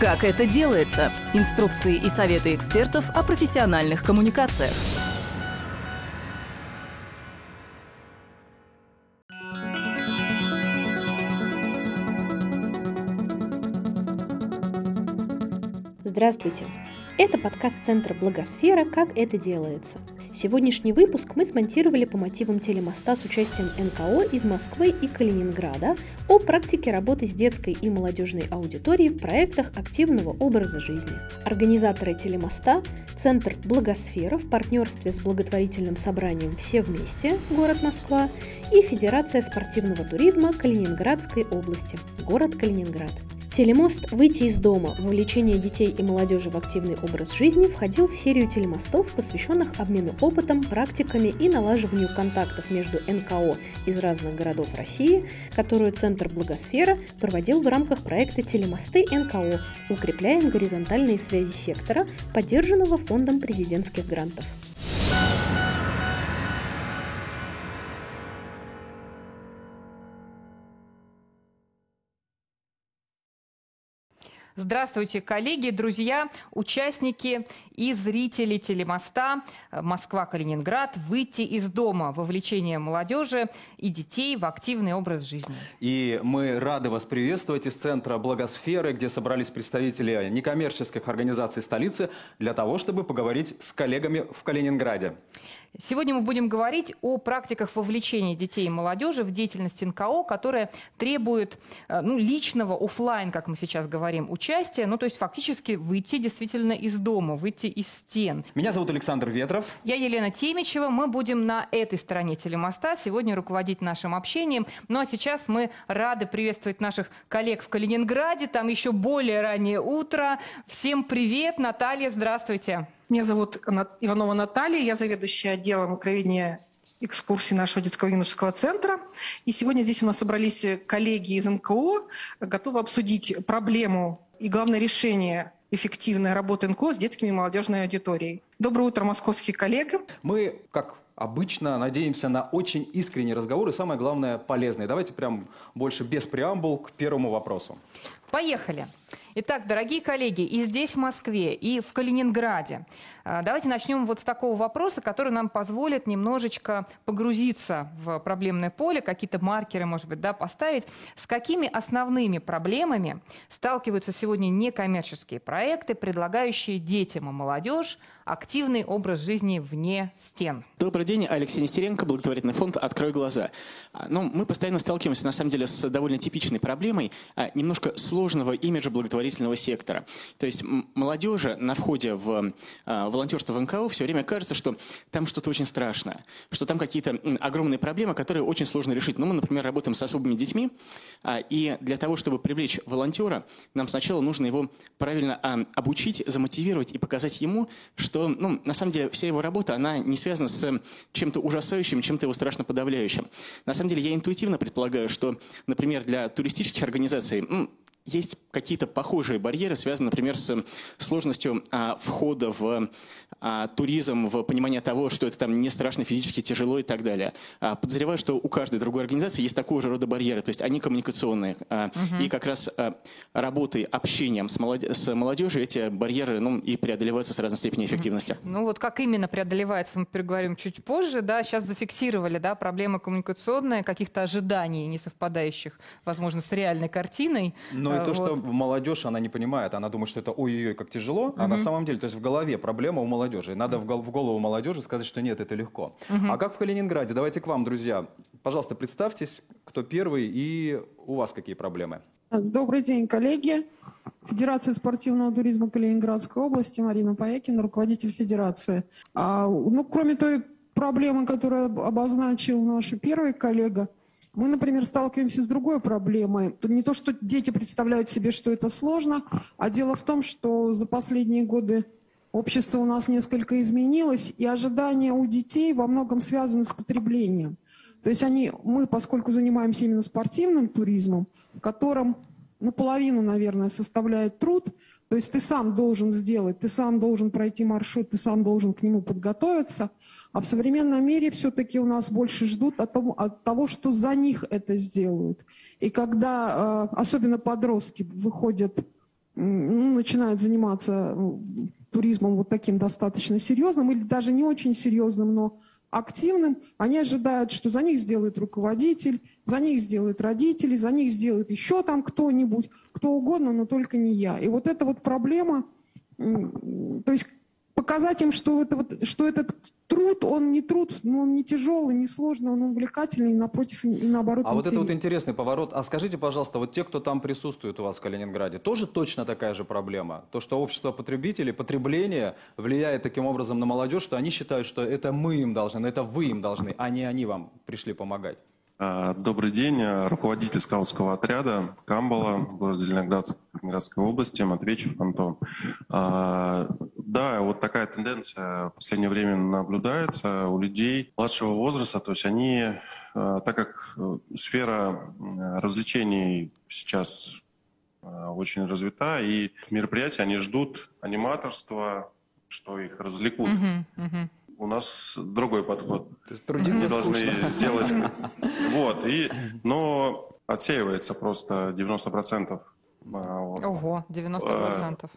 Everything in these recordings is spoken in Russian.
Как это делается? Инструкции и советы экспертов о профессиональных коммуникациях. Здравствуйте! Это подкаст Центра Благосфера «Как это делается». Сегодняшний выпуск мы смонтировали по мотивам телемоста с участием НКО из Москвы и Калининграда о практике работы с детской и молодежной аудиторией в проектах активного образа жизни. Организаторы телемоста – Центр Благосфера в партнерстве с благотворительным собранием «Все вместе» город Москва и Федерация спортивного туризма Калининградской области, город Калининград – Телемост «Выйти из дома. Вовлечение детей и молодежи в активный образ жизни» входил в серию телемостов, посвященных обмену опытом, практиками и налаживанию контактов между НКО из разных городов России, которую Центр Благосфера проводил в рамках проекта «Телемосты НКО. Укрепляем горизонтальные связи сектора», поддержанного Фондом президентских грантов. Здравствуйте, коллеги, друзья, участники и зрители телемоста Москва-Калининград «Выйти из дома. Вовлечение молодежи и детей в активный образ жизни». И мы рады вас приветствовать из Центра Благосферы, где собрались представители некоммерческих организаций столицы для того, чтобы поговорить с коллегами в Калининграде. Сегодня мы будем говорить о практиках вовлечения детей и молодежи в деятельность НКО, которая требует э, ну, личного офлайн, как мы сейчас говорим, участия, ну то есть фактически выйти действительно из дома, выйти из стен. Меня зовут Александр Ветров. Я Елена Темичева. Мы будем на этой стороне телемоста сегодня руководить нашим общением. Ну а сейчас мы рады приветствовать наших коллег в Калининграде. Там еще более раннее утро. Всем привет. Наталья, здравствуйте. Меня зовут Иванова Наталья, я заведующая отделом управления экскурсий нашего детского юношеского центра. И сегодня здесь у нас собрались коллеги из НКО, готовы обсудить проблему и главное решение эффективной работы НКО с детскими и молодежной аудиторией. Доброе утро, московские коллеги. Мы, как обычно, надеемся на очень искренний разговор и, самое главное, полезный. Давайте прям больше без преамбул к первому вопросу. Поехали. Итак, дорогие коллеги, и здесь, в Москве, и в Калининграде. А, давайте начнем вот с такого вопроса, который нам позволит немножечко погрузиться в проблемное поле, какие-то маркеры, может быть, да, поставить. С какими основными проблемами сталкиваются сегодня некоммерческие проекты, предлагающие детям и молодежь активный образ жизни вне стен. Добрый день, Алексей Нестеренко, благотворительный фонд «Открой глаза». А, ну, мы постоянно сталкиваемся, на самом деле, с довольно типичной проблемой а, немножко сложного имиджа благотворительного сектора. То есть молодежи на входе в а, волонтерство в НКО все время кажется, что там что-то очень страшное, что там какие-то огромные проблемы, которые очень сложно решить. Ну, мы, например, работаем с особыми детьми, и для того, чтобы привлечь волонтера, нам сначала нужно его правильно обучить, замотивировать и показать ему, что ну, на самом деле, вся его работа, она не связана с чем-то ужасающим, чем-то его страшно подавляющим. На самом деле, я интуитивно предполагаю, что, например, для туристических организаций, есть какие-то похожие барьеры, связанные, например, с сложностью а, входа в а, туризм, в понимание того, что это там не страшно физически тяжело и так далее. А, подозреваю, что у каждой другой организации есть такого же рода барьеры, то есть они коммуникационные. А, угу. И как раз а, работой, общением с, молоде с молодежью эти барьеры ну, и преодолеваются с разной степенью эффективности. Ну вот как именно преодолевается, мы переговорим чуть позже. Да? Сейчас зафиксировали да, проблемы коммуникационные, каких-то ожиданий, не совпадающих, возможно, с реальной картиной. Но и то, вот. что молодежь, она не понимает, она думает, что это ой-ой-ой, как тяжело, угу. а на самом деле, то есть в голове проблема у молодежи. Надо в голову молодежи сказать, что нет, это легко. Угу. А как в Калининграде? Давайте к вам, друзья. Пожалуйста, представьтесь, кто первый и у вас какие проблемы. Добрый день, коллеги. Федерация спортивного туризма Калининградской области, Марина Паякина, руководитель федерации. А, ну, кроме той проблемы, которую обозначил наш первый коллега, мы, например, сталкиваемся с другой проблемой. Не то, что дети представляют себе, что это сложно, а дело в том, что за последние годы общество у нас несколько изменилось, и ожидания у детей во многом связаны с потреблением. То есть они, мы, поскольку занимаемся именно спортивным туризмом, в котором ну, половину, наверное, составляет труд, то есть ты сам должен сделать, ты сам должен пройти маршрут, ты сам должен к нему подготовиться – а в современном мире все-таки у нас больше ждут от того, от того, что за них это сделают. И когда, э, особенно подростки, выходят ну, начинают заниматься туризмом вот таким достаточно серьезным или даже не очень серьезным, но активным, они ожидают, что за них сделает руководитель, за них сделают родители, за них сделает еще там кто-нибудь, кто угодно, но только не я. И вот эта вот проблема, то есть показать им, что, это вот, что этот труд, он не труд, но он не тяжелый, не сложный, он увлекательный, напротив, и наоборот А вот это вот интересный поворот. А скажите, пожалуйста, вот те, кто там присутствует у вас в Калининграде, тоже точно такая же проблема? То, что общество потребителей, потребление влияет таким образом на молодежь, что они считают, что это мы им должны, это вы им должны, а не они вам пришли помогать. А, добрый день, руководитель скаутского отряда Камбала в городе Ленинградской области, Матвейчев Антон. А, да, вот такая тенденция в последнее время наблюдается у людей младшего возраста, то есть они, а, так как э, сфера развлечений сейчас очень развита, и мероприятия они ждут аниматорства, что их развлекут. Uh-huh, uh-huh у нас другой подход. То есть трудиться Мы должны сделать... Вот, и, но отсеивается просто 90%. А, Ого, 90%.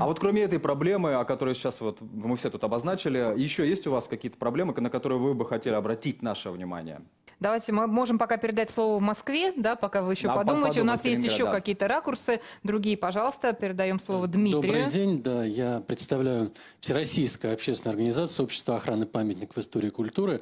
А вот кроме этой проблемы, о которой сейчас вот мы все тут обозначили, еще есть у вас какие-то проблемы, на которые вы бы хотели обратить наше внимание? Давайте мы можем пока передать слово в Москве, да, пока вы еще да, подумаете. У нас есть еще какие-то ракурсы, другие, пожалуйста, передаем слово Дмитрию. Добрый день, да, я представляю Всероссийская общественная организация Общества охраны памятников истории и культуры.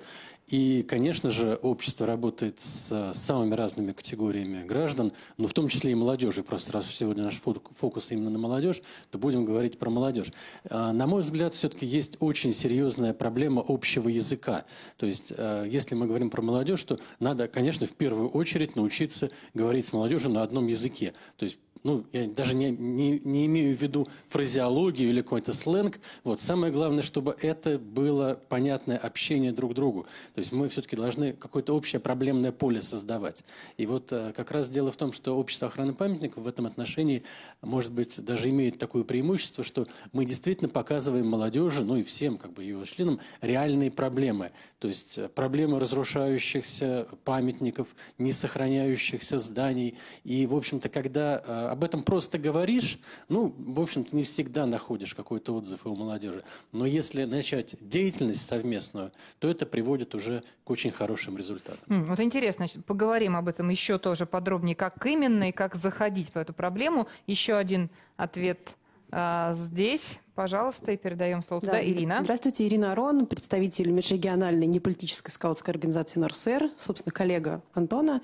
И, конечно же, общество работает с самыми разными категориями граждан, но в том числе и молодежи. Просто раз сегодня наш фокус именно на молодежь, то будем говорить про молодежь. А, на мой взгляд, все-таки есть очень серьезная проблема общего языка. То есть, а, если мы говорим про молодежь, то надо, конечно, в первую очередь научиться говорить с молодежью на одном языке. То есть ну, я даже не, не, не имею в виду фразеологию или какой-то сленг. Вот. Самое главное, чтобы это было понятное общение друг другу. То есть мы все-таки должны какое-то общее проблемное поле создавать. И вот э, как раз дело в том, что общество охраны памятников в этом отношении, может быть, даже имеет такое преимущество, что мы действительно показываем молодежи, ну и всем как бы ее членам, реальные проблемы. То есть э, проблемы разрушающихся памятников, не сохраняющихся зданий. И, в общем-то, когда э, об этом просто говоришь, ну, в общем-то, не всегда находишь какой-то отзыв у молодежи. Но если начать деятельность совместную, то это приводит уже к очень хорошим результатам. Вот интересно, поговорим об этом еще тоже подробнее, как именно и как заходить по эту проблему. Еще один ответ здесь пожалуйста, и передаем слово да. туда. Ирина. Здравствуйте, Ирина Арон, представитель межрегиональной неполитической скаутской организации НОРСЕР, собственно, коллега Антона.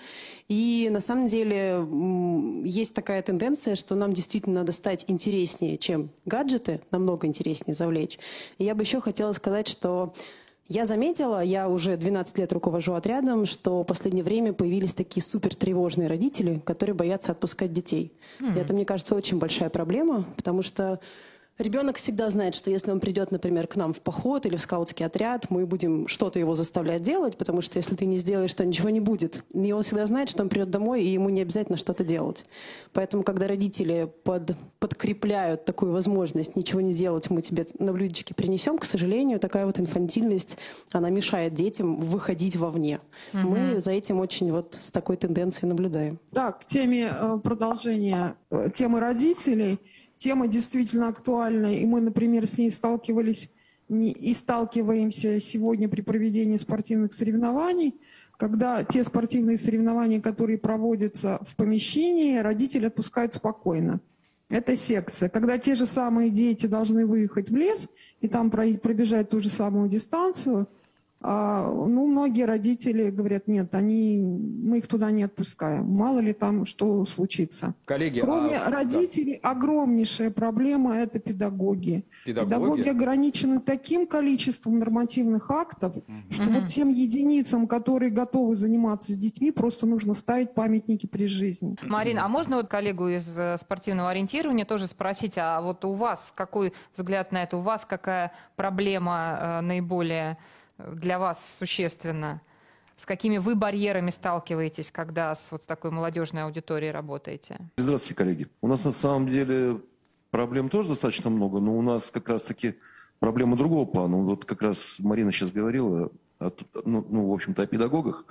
И на самом деле есть такая тенденция, что нам действительно надо стать интереснее, чем гаджеты, намного интереснее завлечь. И я бы еще хотела сказать, что я заметила, я уже 12 лет руковожу отрядом, что в последнее время появились такие супер тревожные родители, которые боятся отпускать детей. Mm-hmm. И это, мне кажется, очень большая проблема, потому что Ребенок всегда знает, что если он придет, например, к нам в поход или в скаутский отряд, мы будем что-то его заставлять делать, потому что если ты не сделаешь, то ничего не будет. И он всегда знает, что он придет домой, и ему не обязательно что-то делать. Поэтому, когда родители под, подкрепляют такую возможность ничего не делать, мы тебе на блюдечке принесем, к сожалению, такая вот инфантильность, она мешает детям выходить вовне. Угу. Мы за этим очень вот с такой тенденцией наблюдаем. Да, к теме э, продолжения э, темы родителей – Тема действительно актуальна, и мы, например, с ней сталкивались и сталкиваемся сегодня при проведении спортивных соревнований, когда те спортивные соревнования, которые проводятся в помещении, родители отпускают спокойно. Это секция. Когда те же самые дети должны выехать в лес и там пробежать ту же самую дистанцию, а, ну, многие родители говорят, нет, они, мы их туда не отпускаем. Мало ли там что случится. Коллеги, Кроме а, родителей, да. огромнейшая проблема – это педагоги. Педагоги? Педагоги ограничены таким количеством нормативных актов, угу. что угу. вот тем единицам, которые готовы заниматься с детьми, просто нужно ставить памятники при жизни. Марина, а можно вот коллегу из э, спортивного ориентирования тоже спросить, а вот у вас какой взгляд на это? У вас какая проблема э, наиболее для вас существенно? С какими вы барьерами сталкиваетесь, когда с вот такой молодежной аудиторией работаете? Здравствуйте, коллеги. У нас на самом деле проблем тоже достаточно много, но у нас как раз-таки проблема другого плана. Вот как раз Марина сейчас говорила, о, ну, ну, в общем-то, о педагогах.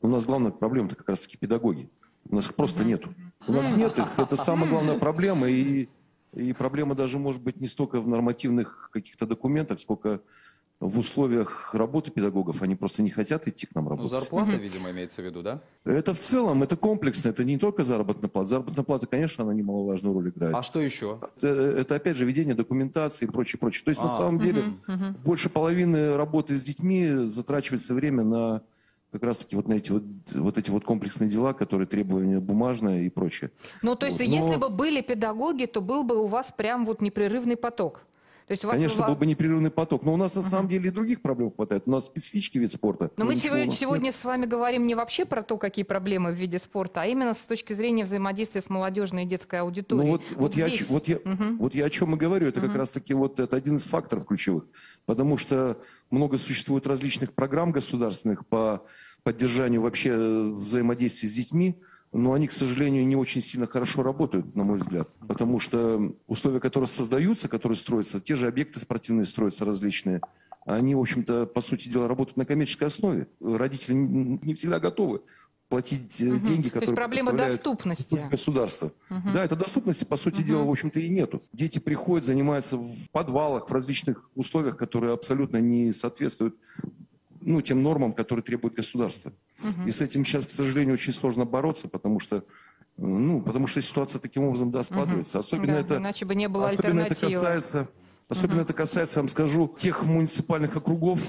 У нас главная проблема-то как раз-таки педагоги. У нас их просто нету. У нас нет их. Это самая главная проблема. И, и проблема даже может быть не столько в нормативных каких-то документах, сколько в условиях работы педагогов. Они просто не хотят идти к нам Ну, работать. зарплата, видимо, имеется в виду, да? Это в целом, это комплексно, это не только заработная плата. Заработная плата, конечно, она немаловажную роль играет. А что еще? Это, это, опять же ведение документации и прочее, прочее. То есть на А. самом деле больше половины работы с детьми затрачивается время на как раз-таки вот на эти вот, вот эти вот комплексные дела, которые требования бумажные и прочее. Ну, то есть, Вот, если но- бы были педагоги, то был бы у вас прям вот непрерывный поток. То есть у вас Конечно, ва- был бы непрерывный поток. Но у нас на самом деле и других проблем хватает. У нас специфический вид спорта. Но мы Ничего у сегодня, сегодня с вами говорим не вообще про то, какие проблемы в виде спорта, а именно с точки зрения взаимодействия с молодежной и детской аудиторией. Ну вот, вот, я, здесь. вот, я, Мгм. вот я о чем и говорю. Это как раз-таки вот это один из факторов ключевых. Потому что много существует различных программ государственных по поддержанию вообще э, взаимодействия с детьми, но они, к сожалению, не очень сильно хорошо работают, на мой взгляд. Потому что условия, которые создаются, которые строятся, те же объекты спортивные строятся различные, они, в общем-то, по сути дела, работают на коммерческой основе. Родители не всегда готовы платить э, деньги, То есть которые проблема доступности. государства. Да, это доступности, по сути дела, в общем-то, и нету. Дети приходят, занимаются в подвалах, в различных условиях, которые абсолютно не соответствуют ну, тем нормам, которые требует государство. И с этим сейчас, к сожалению, очень сложно бороться, потому что, э, ну, потому что ситуация таким образом да, складывается. Особенно Да, это, иначе бы не было особенно это касается Особенно это касается, я вам скажу, тех муниципальных округов.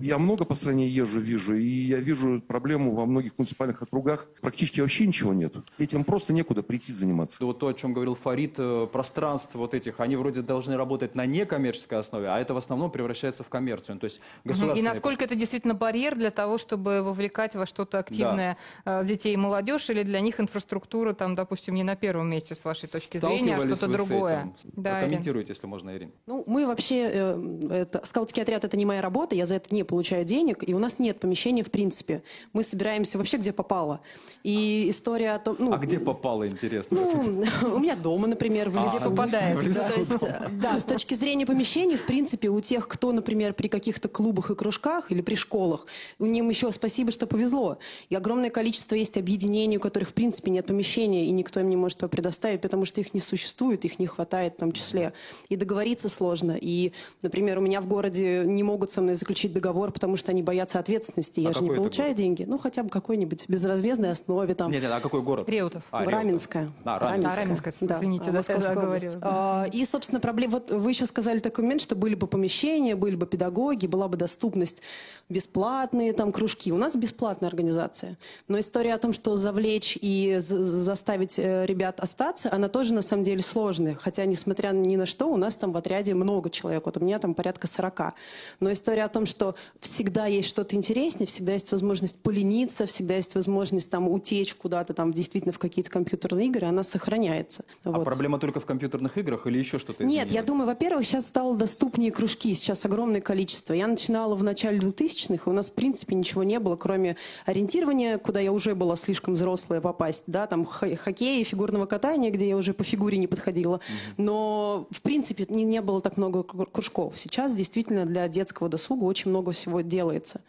Я много по стране езжу, вижу, и я вижу проблему во многих муниципальных округах. Практически вообще ничего нет. Детям просто некуда прийти заниматься. Вот то, о чем говорил Фарид, э, пространств вот этих, они вроде должны работать на некоммерческой основе, а это в основном превращается в коммерцию. То есть Мгм. И государственные... насколько это действительно барьер для того, чтобы вовлекать во что-то активное э, детей и молодежь, или для них инфраструктура, там, допустим, не на первом месте с вашей точки зрения, а что-то вы с другое? этим? Да, Ирина. Прокомментируйте, если можно, Ирина. Ну, мы вообще, э, это, скаутский отряд это не моя работа, я за это не получаю денег, и у нас нет помещения в принципе. Мы собираемся вообще где попало. И история о том, ну, А где попало, интересно? ну, у меня дома, например, в А, лесу. попадает, Да, то есть, э, да, с точки зрения помещений, в принципе, у тех, кто, например, при каких-то клубах и кружках или при школах, у них еще спасибо, что повезло. И огромное количество есть объединений, у которых, в принципе, нет помещения, и никто им не может его предоставить, потому что их не существует, их не хватает в том числе. И договориться сложно. И, например, у меня в городе не могут со мной заключить договор, потому что они боятся ответственности. Я А же не получаю город? деньги. Ну, хотя бы какой-нибудь безвозмездной основе там. Нет, нет, а какой город? Реутов. А. Раменская. А, Раменская. А, Раменская, Да, извините, а, да, Московская область. оговорилась, А, И, собственно, проблема... Вот вы еще сказали такой момент, что были бы помещения, были бы педагоги, была бы доступность, бесплатные там кружки. У нас бесплатная организация. Но история о том, что завлечь и за- заставить э, ребят остаться, она тоже на самом деле сложная. Хотя, несмотря ни на что, у нас там в отряде много человек. Вот у меня там порядка 40. Но история о том, что всегда есть что-то интереснее, всегда есть возможность полениться, всегда есть возможность там утечь куда-то там действительно в какие-то компьютерные игры, она сохраняется. А Вот. проблема только в компьютерных играх или еще что-то Нет, я думаю, во-первых, сейчас стало доступнее кружки, сейчас огромное количество. Я начинала в начале 2000-х, и у нас, в принципе, ничего не было, кроме ориентирования, куда я уже была слишком взрослая попасть, да, там х- хоккея, фигурного катания, где я уже по фигуре не подходила. Но, в принципе, не, не было так много кру- кружков. Сейчас действительно для детского досуга очень много всего делается.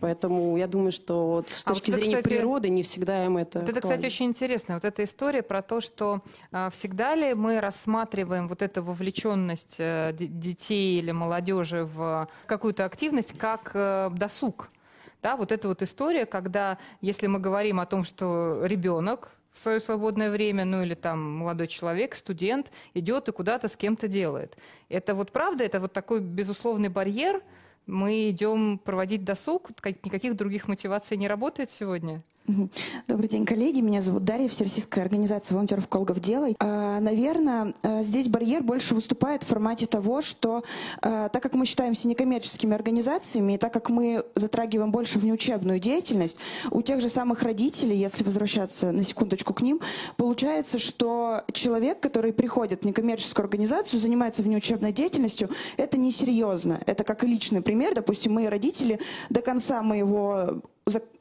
Поэтому я думаю, что вот с А вот точки это, зрения кстати, природы не всегда им это Вот это, кстати, очень интересно. Вот эта история про то, что а, всегда ли мы рассматриваем вот эту вовлеченность э, д- детей или молодежи в какую-то активность как э, досуг. Да, вот эта вот история, когда, если мы говорим о том, что ребенок в свое свободное время, ну или там молодой человек, студент, идет и куда-то с кем-то делает. Это вот правда, это вот такой безусловный барьер, мы идем проводить досуг, как- никаких других мотиваций не работает сегодня? Добрый день, коллеги. Меня зовут Дарья, Всероссийская организация волонтеров Колгов Делай. А, Наверное, э, здесь барьер больше выступает в формате того, что э, так как мы считаемся некоммерческими организациями, и так как мы затрагиваем больше внеучебную деятельность, у тех же самых родителей, если возвращаться на секундочку к ним, получается, что человек, который приходит в некоммерческую организацию, занимается внеучебной деятельностью, это несерьезно. Это как и личный пример. Допустим, мои родители до конца моего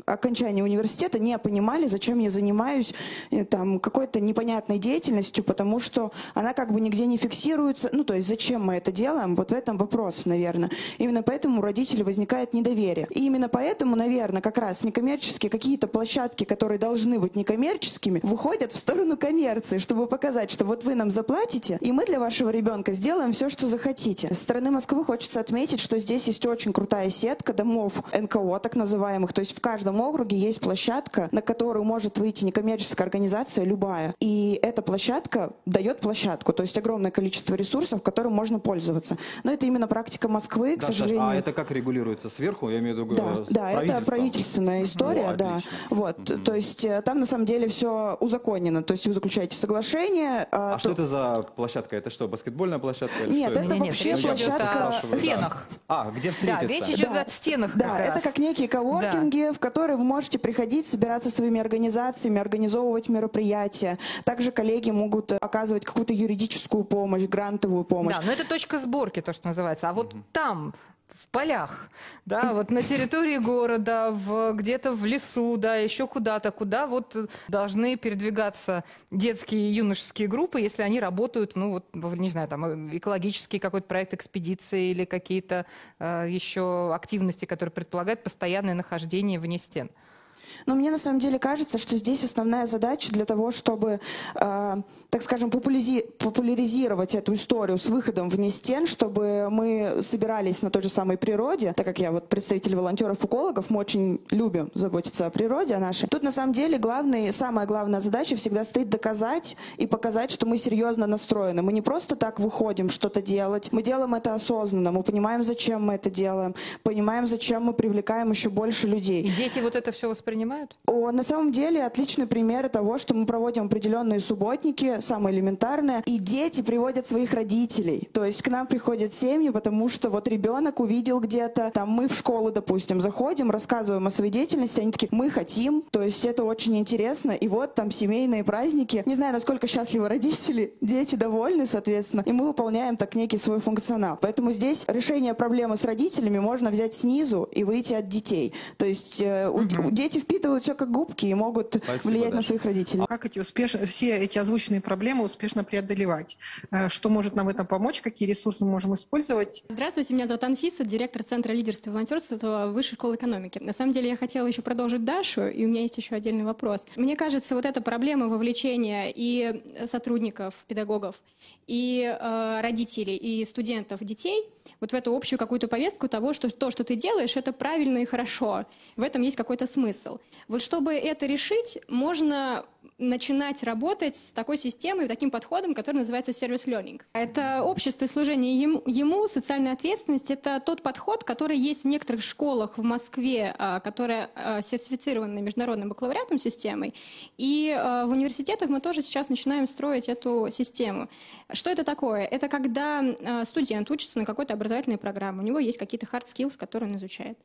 окончания университета не понимали, зачем я занимаюсь э, там какой-то непонятной деятельностью, потому что она как бы нигде не фиксируется. Ну, то есть зачем мы это делаем? Вот в этом вопрос, наверное. Именно поэтому у родителей возникает недоверие. И именно поэтому, наверное, как раз некоммерческие какие-то площадки, которые должны быть некоммерческими, выходят в сторону коммерции, чтобы показать, что вот вы нам заплатите, и мы для вашего ребенка сделаем все, что захотите. С стороны Москвы хочется отметить, что здесь есть очень крутая сетка домов НКО, так называемых. То есть в каждом округе есть площадка, на которую может выйти некоммерческая организация любая. И эта площадка дает площадку, то есть огромное количество ресурсов, которым можно пользоваться. Но это именно практика Москвы, к Да, сожалению. а это как регулируется сверху? Я имею в виду Да, э, с да, это правительственная история, О, да. отлично. Вот, то есть э, там на самом деле все узаконено, то есть вы заключаете соглашение. А то- что это за площадка? Это что, баскетбольная площадка? или Нет, что это Нет, вообще идет площадка о Спрашиваю, да. стенах. А, где Да, встретиться? речь идет Да. о стенах Да, как это раз. как некие коворкинги, в которые вы можете приходить, собираться своими организациями, организовывать мероприятия. Также коллеги могут э, оказывать какую-то юридическую помощь, грантовую помощь. Да, но это точка сборки, то, что называется. А вот там, в полях, да, вот на территории города, в, где-то в лесу, да, еще куда-то, куда вот должны передвигаться детские и юношеские группы, если они работают, ну, вот, не знаю, там, э, экологический какой-то проект экспедиции или какие-то э, еще активности, которые предполагают постоянное нахождение вне стен. Но мне на самом деле кажется, что здесь основная задача для того, чтобы, э, так скажем, популязи- популяризировать эту историю с выходом вне стен, чтобы мы собирались на той же самой природе, так как я вот представитель волонтеров-экологов, мы очень любим заботиться о природе о нашей. Тут на самом деле главный, самая главная задача всегда стоит доказать и показать, что мы серьезно настроены. Мы не просто так выходим что-то делать, мы делаем это осознанно, мы понимаем, зачем мы это делаем, понимаем, зачем мы привлекаем еще больше людей. И дети вот это все воспринимают? О, на самом деле отличный пример того, что мы проводим определенные субботники, самое элементарное, и дети приводят своих родителей. То есть к нам приходят семьи, потому что вот ребенок увидел где-то, там мы в школу, допустим, заходим, рассказываем о своей деятельности, они такие, мы хотим, то есть это очень интересно, и вот там семейные праздники. Не знаю, насколько счастливы родители, дети довольны, соответственно, и мы выполняем так некий свой функционал. Поэтому здесь решение проблемы с родителями можно взять снизу и выйти от детей. То есть э, у- у- дети впитывают все как губки и могут Спасибо, влиять на Даша. своих родителей. Как эти успеш... все эти озвученные проблемы успешно преодолевать? Э, Что может нам в этом помочь? Какие ресурсы мы можем использовать? Здравствуйте, меня зовут Анфиса, директор Центра лидерства и волонтерства Высшей школы экономики. На самом деле я хотела еще продолжить Дашу, и у меня есть еще отдельный вопрос. Мне кажется, вот эта проблема вовлечения и сотрудников, педагогов, и э, родителей, и студентов, детей вот в эту общую какую-то повестку того, что то, что ты делаешь, это правильно и хорошо. В этом есть какой-то смысл. Вот чтобы это решить, можно начинать работать с такой системой, таким подходом, который называется сервис learning. Это общество и служение ему, социальная ответственность, это тот подход, который есть в некоторых школах в Москве, а, которая а, сертифицирована международным бакалавриатом системой. И а, в университетах мы тоже сейчас начинаем строить эту систему. Что это такое? Это когда студент учится на какой-то образовательной программе, у него есть какие-то hard skills, которые он изучает.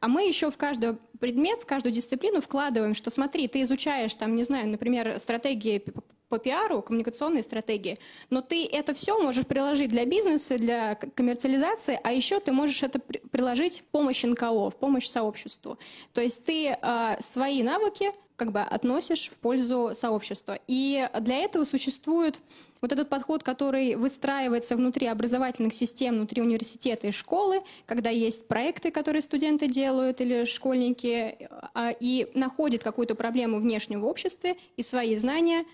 А мы еще в каждый предмет, в каждую дисциплину вкладываем, что смотри, ты изучаешь там, не знаю, например, стратегии п- по пиару, коммуникационные стратегии, но ты это все можешь приложить для бизнеса, для коммерциализации, а еще ты можешь это при- приложить в помощь НКО, в помощь сообществу. То есть ты а, свои навыки как бы относишь в пользу сообщества. И для этого существует вот этот подход, который выстраивается внутри образовательных систем, внутри университета и школы, когда есть проекты, которые студенты делают или школьники, а, и находят какую-то проблему внешнюю в обществе и свои знания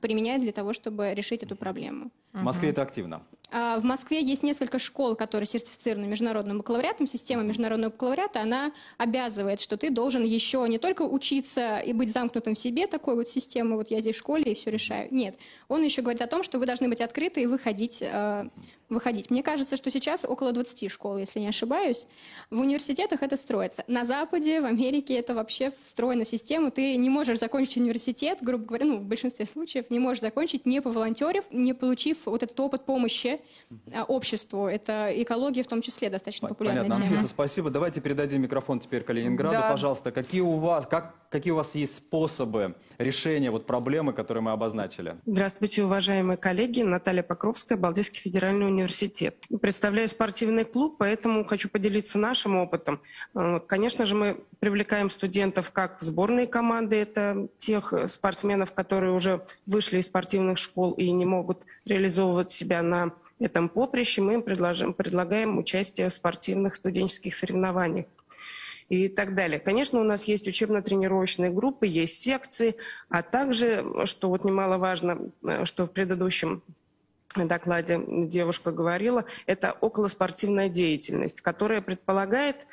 применяют для того, чтобы решить эту проблему. В Москве это активно. А В Москве есть несколько школ, которые сертифицированы международным бакалавриатом. Система международного бакалавриата, она обязывает, что ты должен еще не только учиться и быть замкнутым в себе, такой вот системы, вот я здесь в школе и все решаю. Нет. Он еще говорит о том, что вы должны быть открыты и выходить, э, выходить. Мне кажется, что сейчас около 20 школ, если не ошибаюсь. В университетах это строится. На Западе, в Америке это вообще встроено в систему. Ты не можешь закончить университет, грубо говоря, ну, в большинстве случаев, не можешь закончить, не поволонтерив, не получив вот этот опыт помощи обществу. Это экология в том числе достаточно популярная Понятно. тема. Анфиса, спасибо. Давайте передадим микрофон теперь Калининграду. Да. Пожалуйста, какие у вас, как, какие у вас есть способы решения вот проблемы, которые мы обозначили? Здравствуйте, уважаемые коллеги. Наталья Покровская, Балтийский федеральный университет. Представляю спортивный клуб, поэтому хочу поделиться нашим опытом. Э, конечно же, мы привлекаем студентов как сборные команды, это тех спортсменов, которые уже вышли из спортивных школ и не могут реализовывать себя на этом поприще. Мы им предложим, предлагаем участие в спортивных студенческих соревнованиях и так далее. Конечно, у нас есть учебно-тренировочные группы, есть секции, а также, что вот немаловажно, э, что в предыдущем докладе девушка говорила, это околоспортивная деятельность, которая предполагает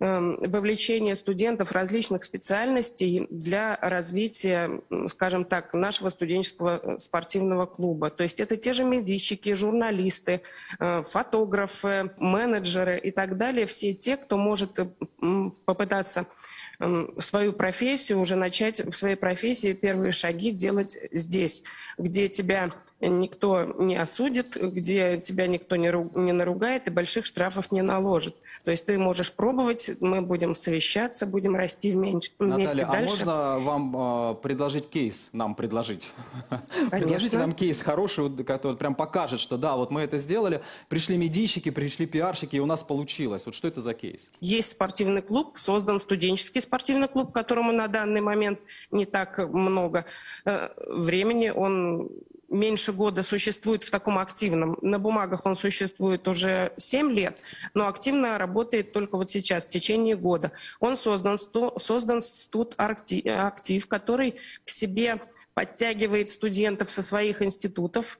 вовлечение студентов различных специальностей для развития, скажем так, нашего студенческого э, спортивного клуба. То есть это те же медийщики, журналисты, э, фотографы, менеджеры и так далее. Все те, кто может э, попытаться эм, свою профессию, уже начать в своей профессии первые шаги делать здесь, где тебя никто не осудит, где тебя никто не, ру, не наругает и больших штрафов не наложит. То есть ты можешь пробовать, мы будем совещаться, будем расти вместе, Наталья, дальше. а можно вам э, предложить кейс, нам предложить? Предложите нам кейс хороший, который прям покажет, что да, вот мы это сделали, пришли медийщики, пришли пиарщики, и у нас получилось. Вот что это за кейс? Есть спортивный клуб, создан студенческий спортивный клуб, которому на данный момент не так много э, времени. Он меньше года существует в таком активном. На бумагах он существует уже 7 лет, но активно работает только вот сейчас, в течение года. Он создан, создан тут актив, который к себе подтягивает студентов со своих институтов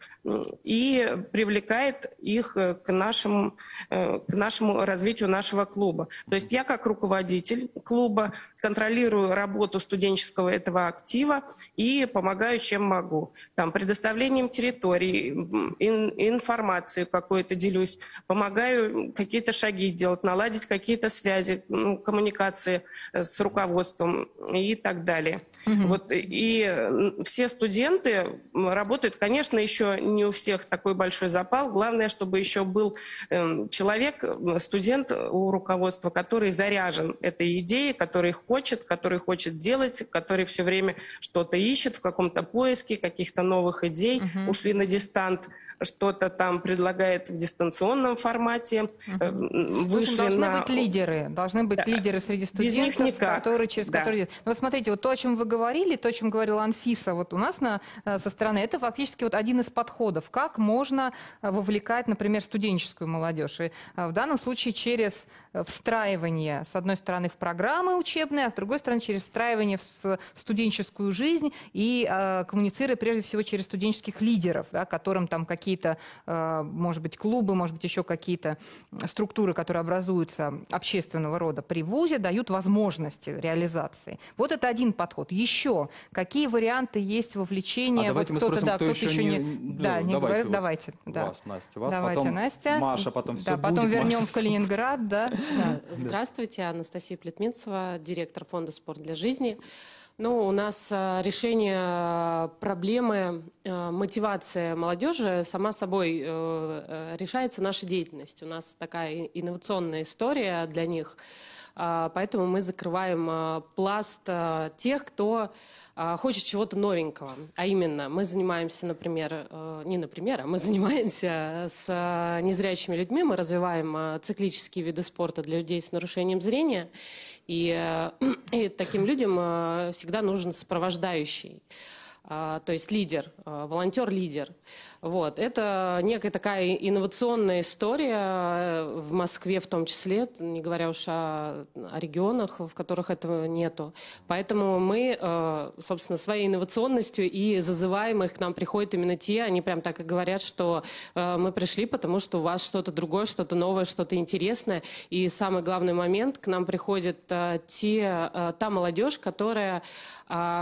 и привлекает их э, к нашему, э, к нашему развитию нашего клуба. То есть я как руководитель клуба контролирую работу студенческого этого актива и помогаю, чем могу. Там, предоставлением территории, ин, информации какой-то делюсь, помогаю какие-то шаги делать, наладить какие-то связи, ну, коммуникации э, с руководством и так далее. Угу. Вот, и все студенты работают, конечно, еще не у всех такой большой запал. Главное, чтобы еще был эм, человек, студент у руководства, который заряжен этой идеей, который хочет, который хочет делать, который все время что-то ищет в каком-то поиске каких-то новых идей, угу. ушли на дистант что-то там предлагает в дистанционном формате. Угу. Вышли должны на... быть лидеры, должны быть да. лидеры среди студентов, которые через да. которые. Ну, вот смотрите, вот то, о чем вы говорили, то, о чем говорила Анфиса, вот у нас на, э, со стороны, это фактически вот один из подходов, как можно э, вовлекать, например, студенческую молодежь. И в данном случае через встраивание, с одной стороны, в программы учебные, а с другой стороны, через встраивание в студенческую жизнь и э, коммуницируя прежде всего через студенческих лидеров, да, которым там какие какие-то, э, может быть, клубы, может быть, еще какие-то структуры, которые образуются общественного рода при ВУЗе, дают возможности реализации. Вот это один подход. Еще какие варианты есть вовлечения? А давайте вот мы спросим, да, кто, кто еще, не, не, да, не давайте, говорит. Вот давайте. Да. Вас, Настя, вас, давайте, потом Настя. Маша, потом все да, будет. Потом вернем Маша, в Калининград. Да. Да. Здравствуйте, Анастасия Плетминцева, директор фонда «Спорт для жизни». Ну, у нас э, решение э, проблемы э, мотивации молодежи сама собой решается нашей деятельностью. У нас такая инновационная история для них, поэтому мы закрываем пласт тех, кто хочет чего-то новенького. А именно, мы занимаемся, например, не например, а мы занимаемся с незрячими людьми, мы развиваем циклические виды спорта для людей с нарушением зрения. И, э, и таким людям э, всегда нужен сопровождающий, а, то есть лидер, э, волонтер-лидер. Вот. Это некая такая инновационная история э, в Москве в том числе, не говоря уж о, о регионах, в которых этого нету. Поэтому мы, э, собственно, своей инновационностью и зазываем их, к нам приходят именно те, они прям так и говорят, что э, мы пришли, потому что у вас что-то другое, что-то новое, что-то интересное. И самый главный момент, к нам приходят те, та молодежь, которая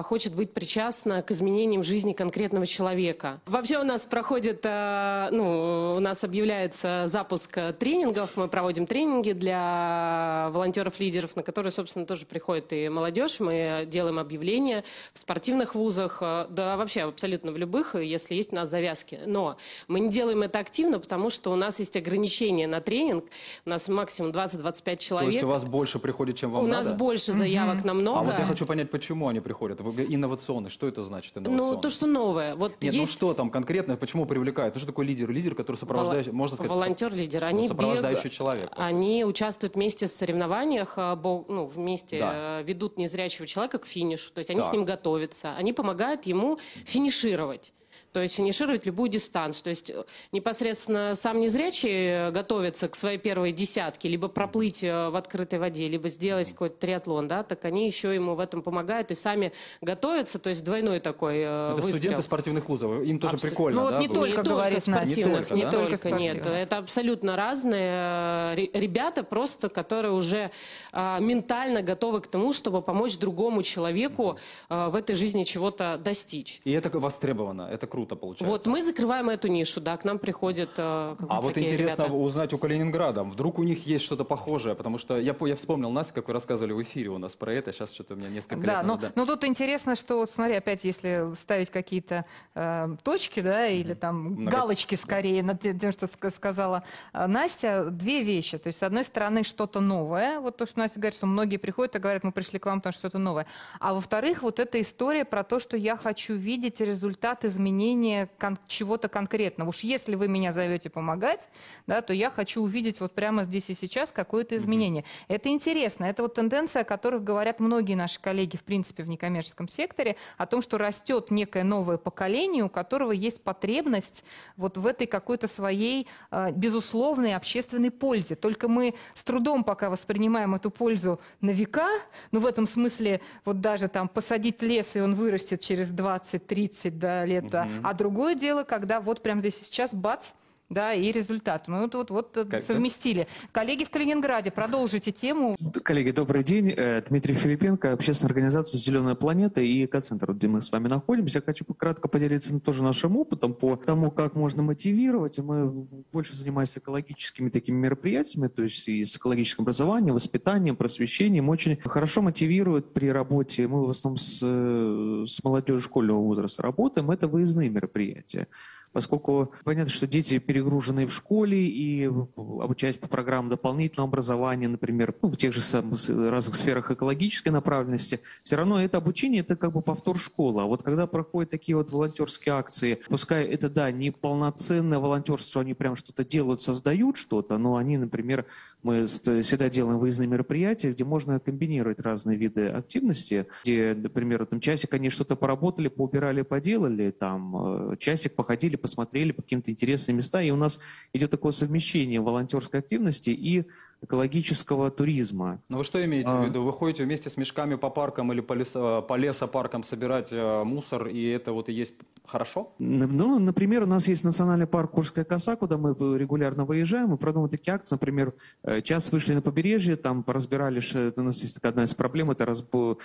хочет быть причастна к изменениям жизни конкретного человека. Вообще у нас проходит э, ну, у нас объявляется запуск тренингов, мы проводим тренинги для волонтеров-лидеров, на которые, собственно, тоже приходит и молодежь, мы делаем объявления в спортивных вузах, э, да вообще абсолютно в любых, если есть у нас завязки. Но мы не делаем это активно, потому что у нас есть ограничения на тренинг, у нас максимум 20-25 человек. То есть у вас больше приходит, чем вам у надо? У нас больше заявок угу. намного. А вот я хочу понять, почему они приходят. Инновационные, что это значит инновационные? Ну, то, что новое. Вот Нет, есть... ну что там конкретно, почему привлекают? Ну что такое лидер? Лидер, который сопровождающий, Воло- можно сказать, волонтер-лидер. Они сопровождающий бег- человек. Они участвуют вместе в соревнованиях, а, ну, вместе Да. э, ведут незрячего человека к финишу. То есть они Так. с ним готовятся, они помогают ему финишировать. То есть финишировать любую дистанцию. То есть э, непосредственно сам незрячий э, готовится к своей первой десятке, либо проплыть э, в открытой воде, либо сделать какой-то триатлон, да, так они еще ему в этом помогают и сами готовятся. То есть двойной такой Это выстрел. студенты спортивных вузов, им тоже Абсо- прикольно, Ну вот да, не только, не только спортивных, Не не только, только, да? нет. Это абсолютно разные ре- ребята, просто которые уже а, ментально готовы к тому, чтобы помочь другому человеку в этой жизни чего-то достичь. И это востребовано, это круто получается. Вот мы закрываем эту нишу, да, к нам приходят э, А вот такие интересно ребята. узнать у Калининграда, вдруг у них есть что-то похожее, потому что я, по- я вспомнил, Настя, как вы рассказывали в эфире у нас про это, сейчас что-то у меня несколько лет Да, ну, назад, ну тут интересно, что, вот смотри, опять, если ставить какие-то э, точки, да, или там Много- галочки скорее над тем, что ска- сказала э, Настя, две вещи. То есть, с одной стороны, что-то новое, вот то, что Настя говорит, что многие приходят и говорят, мы пришли к вам, потому что что-то новое. А во-вторых, вот эта история про то, что я хочу видеть результат изменения кон- чего-то конкретного. Уж если вы меня зовете помогать, да, то я хочу увидеть вот прямо здесь и сейчас какое-то изменение. Это интересно. Это вот тенденция, о которых говорят многие наши коллеги, в принципе, в некоммерческом секторе, о том, что растет некое новое поколение, у которого есть потребность вот в этой какой-то своей э, безусловной общественной пользе. Только мы с трудом пока воспринимаем эту пользу на века, но в этом смысле вот даже там посадить лес, и он вырастет через 20-30 да, лет. да. А другое дело, когда вот прямо здесь сейчас бац, да, и результат. Мы вот, вот, вот совместили. Коллеги в Калининграде, продолжите тему. Коллеги, добрый день. Э, Дмитрий Филипенко, общественная организация «Зеленая планета» и экоцентр, где мы с вами находимся. Я хочу кратко поделиться тоже нашим опытом по тому, как можно мотивировать. Мы больше занимаемся экологическими такими мероприятиями, то есть и с экологическим образованием, воспитанием, просвещением. Очень хорошо мотивируют при работе. Мы в основном с, э, с молодежью школьного возраста работаем. Это выездные мероприятия поскольку понятно, что дети перегружены в школе и обучаясь по программам дополнительного образования, например, ну, в тех же самых разных сферах экологической направленности, все равно это обучение это как бы повтор школы. А вот когда проходят такие вот волонтерские акции, пускай это, да, не полноценное волонтерство, они прям что-то делают, создают что-то, но они, например, мы всегда делаем выездные мероприятия, где можно комбинировать разные виды активности, где, например, там часик они что-то поработали, поубирали, поделали, там э, часик походили, посмотрели по каким-то интересным местам, и у нас идет такое совмещение волонтерской активности и экологического туризма. Ну вы что имеете А. в виду? Вы ходите вместе с мешками по паркам или по, лесо- по лесопаркам собирать э, мусор, и это вот и есть хорошо? Ну, например, у нас есть национальный парк Курская коса, куда мы регулярно выезжаем. Мы продумываем такие акции. Например, э, час вышли на побережье, там поразбирали, у нас есть одна из проблем, это разбо-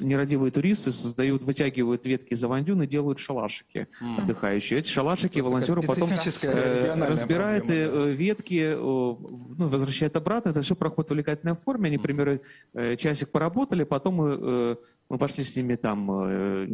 нерадивые туристы создают, вытягивают ветки из авандюн и делают шалашики М. отдыхающие. Эти шалашики волонтеры потом э, разбирают проблема, э, э, ветки, ну, возвращают обратно. Это все проходит в увлекательной форме. Они, например, э, часик поработали, потом мы, пошли с ними там э,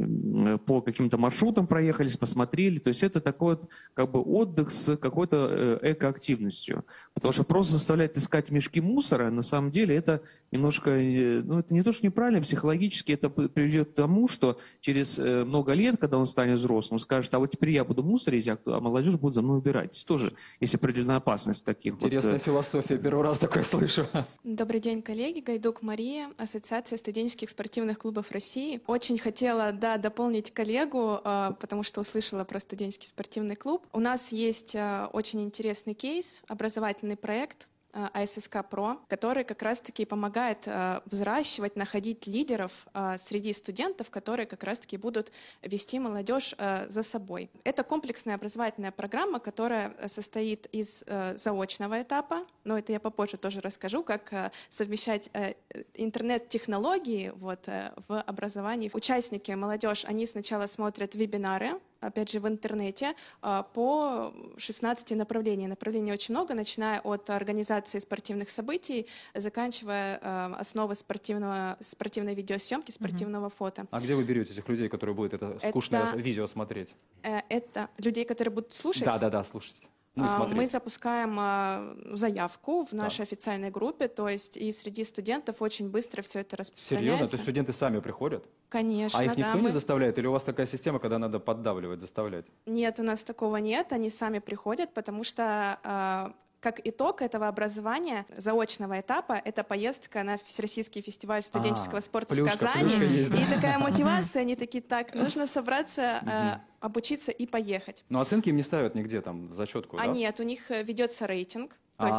э, по каким-то маршрутам проехались, посмотрели. То есть это такой вот как бы отдых с какой-то э, экоактивностью. Потому что просто заставлять искать мешки мусора, на самом деле это немножко, ну это не то, что неправильно, психологически это приведет к тому, что через много лет, когда он станет взрослым, он скажет, а вот теперь я буду мусорить, а, а молодежь будет за мной убирать. Здесь тоже есть определенная опасность таких вот, Интересная э, философия, первый раз такое слышу. Добрый день, коллеги. Гайдук Мария, Ассоциация студенческих спортивных клубов России. Очень хотела, да, дополнить коллегу, э, потому что услышала про студенческий спортивный клуб. У нас есть э, очень интересный кейс, образовательный проект АССК ПРО, который как раз-таки помогает э, взращивать, находить лидеров э, среди студентов, которые как раз-таки будут вести молодежь э, за собой. Это комплексная образовательная программа, которая э, состоит из э, заочного этапа, но это я попозже тоже расскажу, как э, совмещать э, интернет-технологии вот, э, в образовании. Участники, молодежь, они сначала смотрят вебинары, опять же, в интернете э, по 16 направлениям. Направлений очень много, начиная от организации спортивных событий, заканчивая э, основы спортивного, спортивной видеосъемки, спортивного фото. А где вы берете этих людей, которые будут это скучное Это- видео смотреть? Э, Это людей, которые будут слушать. Да, да, да, слушайте. Ну, А, смотреть. Мы запускаем а, заявку в нашей официальной группе, то есть и среди студентов очень быстро все это распространяется. Серьезно? То есть студенты сами приходят? Конечно, а их да. никто не мы- заставляет? Или у вас такая система, когда надо поддавливать, заставлять? Нет, у нас такого нет, они сами приходят, потому что а, как итог этого образования, заочного этапа, это поездка на Всероссийский фестиваль студенческого А, спорта плюшка, в Казани. плюшка есть, да. И такая мотивация, они такие, так, нужно собраться, а, обучиться и поехать. Но оценки им не ставят нигде, там, зачетку, А да? нет, у них э, ведется рейтинг, то есть...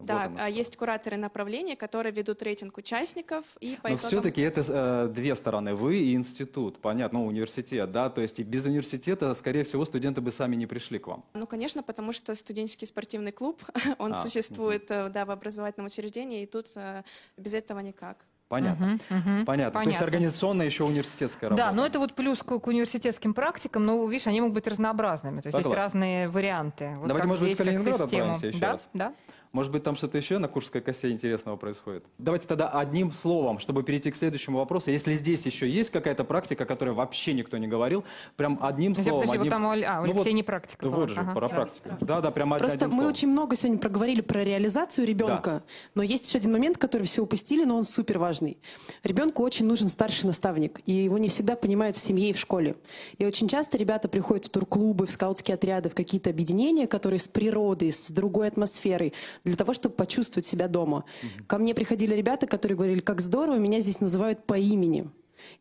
Вот Да, оно а есть кураторы направления, которые ведут рейтинг участников и по Но итогам- все-таки это э, две стороны, вы и институт, понятно, ну, университет, да, то есть и без университета, скорее всего, студенты бы сами не пришли к вам. Ну, конечно, потому что студенческий спортивный клуб, он А, существует, э, да, в образовательном учреждении, и тут э, без этого никак. Понятно. Мгм, мгм. Понятно. То есть Понятно. организационно еще университетская работа. Да, но это вот плюс к, к университетским практикам, но, видишь, они могут быть разнообразными. То есть есть Согласен. разные варианты. Вот Давайте, может быть, в Калининград отправимся еще да? раз? Да? Может быть, там что-то еще на Курской косе интересного происходит? Давайте тогда одним словом, чтобы перейти к следующему вопросу. Если здесь еще есть какая-то практика, о которой вообще никто не говорил, прям одним Ну, Подожди, словом... подожди, вот одним- там у Аль- а, у Ну Алексея вот- не практика была. Вот же, Ага. про Да. практику. Да, да, прям Просто мы словом. очень много сегодня проговорили про реализацию ребенка, но есть еще один момент, который все упустили, но он супер важный. Ребенку очень нужен старший наставник, и его не всегда понимают в семье и в школе. И очень часто ребята приходят в турклубы, в скаутские отряды, в какие-то объединения, которые с природой, с другой атмосферой, для того, чтобы почувствовать себя дома. Ко мне приходили ребята, которые говорили, как здорово, меня здесь называют по имени.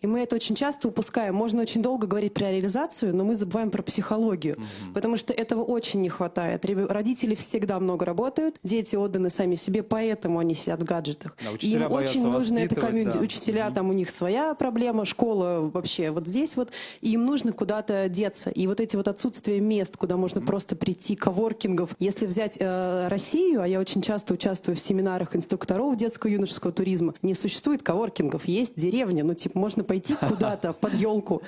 И мы это очень часто упускаем. Можно очень долго говорить про реализацию, но мы забываем про психологию, потому что этого очень не хватает. Родители всегда много работают, дети отданы сами себе, поэтому они сидят в гаджетах. Да, И им очень нужно это комьюнити. да. Учителя, там у них своя проблема, школа вообще вот здесь вот, и им нужно куда-то деться. И вот эти вот отсутствие мест, куда можно просто прийти, коворкингов. Если взять э, Россию, а я очень часто участвую в семинарах инструкторов детского юношеского туризма, не существует коворкингов, есть деревня, ну типа можно пойти куда-то под елку.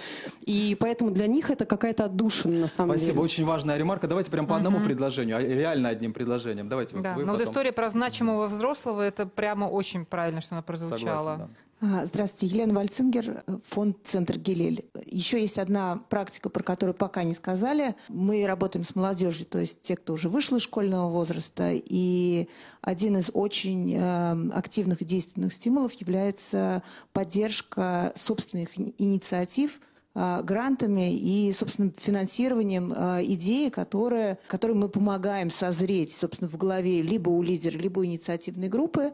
И поэтому для них это какая-то отдушина на самом Спасибо, деле. очень важная ремарка. Давайте прям по одному предложению, а реально одним предложением. Давайте вот Да, вы но вот потом. история про значимого взрослого, это прямо очень правильно, что она прозвучала. Согласен, А, Здравствуйте, Елена Вальцингер, фонд «Центр Гелель». Еще есть одна практика, про которую пока не сказали. Мы работаем с молодежью, то есть те, кто уже вышел из школьного возраста. И один из очень э, активных и действенных стимулов является поддержка собственных ини- инициатив э, грантами и, собственно, финансированием э, идеи, которые, которые мы помогаем созреть, собственно, в голове либо у лидера, либо у инициативной группы.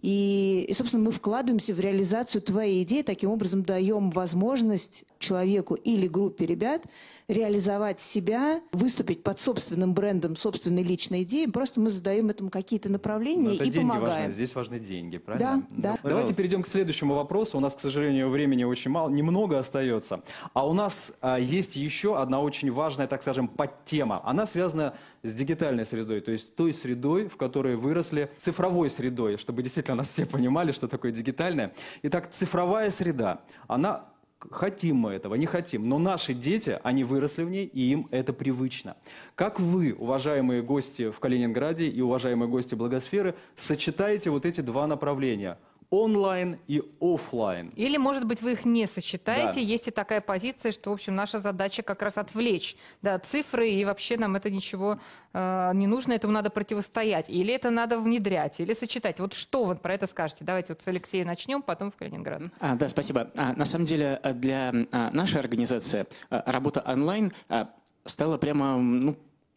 И, и, собственно, мы вкладываемся в реализацию твоей идеи, таким образом даем возможность человеку или группе ребят реализовать себя, выступить под собственным брендом, собственной личной идеей. Просто мы задаем этому какие-то направления Но это и деньги помогаем. важны, здесь важны деньги, правильно? Да, да. Давайте перейдем к следующему вопросу. У нас, к сожалению, времени очень мало, немного остается. А у нас а, есть еще одна очень важная, так скажем, подтема. Она связана с дигитальной средой, то есть той средой, в которой выросли, цифровой средой, чтобы действительно нас все понимали, что такое дигитальная. Итак, цифровая среда, она Хотим мы этого, не хотим, но наши дети, они выросли в ней, и им это привычно. Как вы, уважаемые гости в Калининграде и уважаемые гости Благосферы, сочетаете вот эти два направления – онлайн и офлайн? Или, может быть, вы их не сочетаете. Да. Есть и такая позиция, что, в общем, наша задача как раз отвлечь да, цифры, и вообще нам это ничего э, не нужно, этому надо противостоять. Или это надо внедрять, или сочетать. Вот что вы про это скажете? Давайте вот с Алексея начнем, потом в Калининград. А, да, спасибо. А, на самом деле э, для а, нашей организации а, работа онлайн а, стала прямо ну,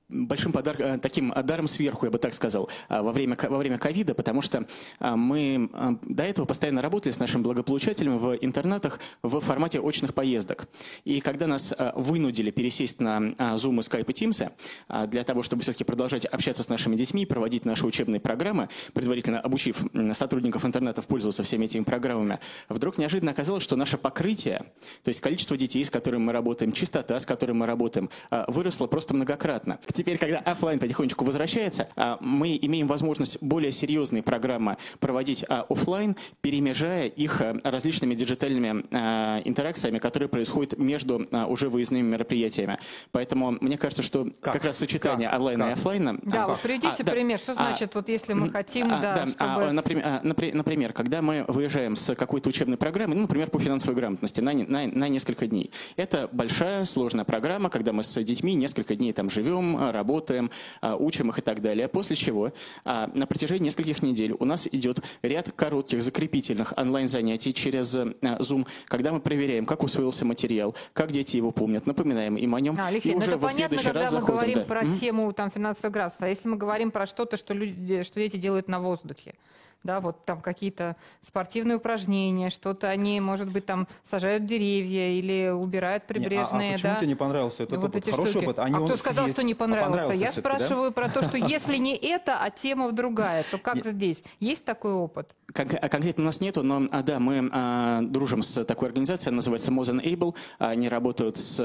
большим подар... э, таким даром сверху, я бы так сказал, а, во время, во время ковида, потому что мы до этого постоянно работали с нашими благополучателями в интернатах в формате очных поездок. И когда нас вынудили пересесть на Zoom, Skype и Teams для того, чтобы все-таки продолжать общаться с нашими детьми, проводить наши учебные программы, предварительно обучив сотрудников интернетов пользоваться всеми этими программами, вдруг неожиданно оказалось, что наше покрытие, то есть количество детей, с которыми мы работаем, частота, с которой мы работаем, выросло просто многократно. Теперь, когда офлайн потихонечку возвращается, а, мы имеем возможность более серьезные программы проводить а, офлайн, перемежая их а, различными диджитальными а, интеракциями, которые происходят между а, уже выездными мероприятиями. Поэтому мне кажется, что как, раз сочетание онлайна и офлайна... Да, а, вот приведите а, да, пример. Что а, значит, вот если мы хотим, а, да, да, чтобы... а, например, а, напри- например, когда мы выезжаем с какой-то учебной программы, ну, например, по финансовой грамотности на, на, на несколько дней. Это большая, сложная программа, когда мы с детьми несколько дней там живем работаем, учим их и так далее. После чего на протяжении нескольких недель у нас идет ряд коротких закрепительных онлайн-занятий через Zoom, когда мы проверяем, как усвоился материал, как дети его помнят, напоминаем им о нем. А, Алексей, и ну уже это в понятно, следующий когда раз мы заходим. говорим да. про М? тему там, финансовых градусов. А если мы говорим про что-то, что, люди, что дети делают на воздухе? Да, вот там какие-то спортивные упражнения, что-то они, может быть, там сажают деревья или убирают Не, а- прибрежные. а, почему да? тебе не понравился этот Вот опыт? эти Хороший штуки. опыт. А Они кто он сказал, съест- что не А понравился? понравился Я всё-таки, да? спрашиваю про то, что если не это, а тема другая, то как здесь? Есть такой опыт? Кон- а конкретно у нас нету, но а, да, мы а, дружим с такой организацией, она называется More Than Able. Они работают с,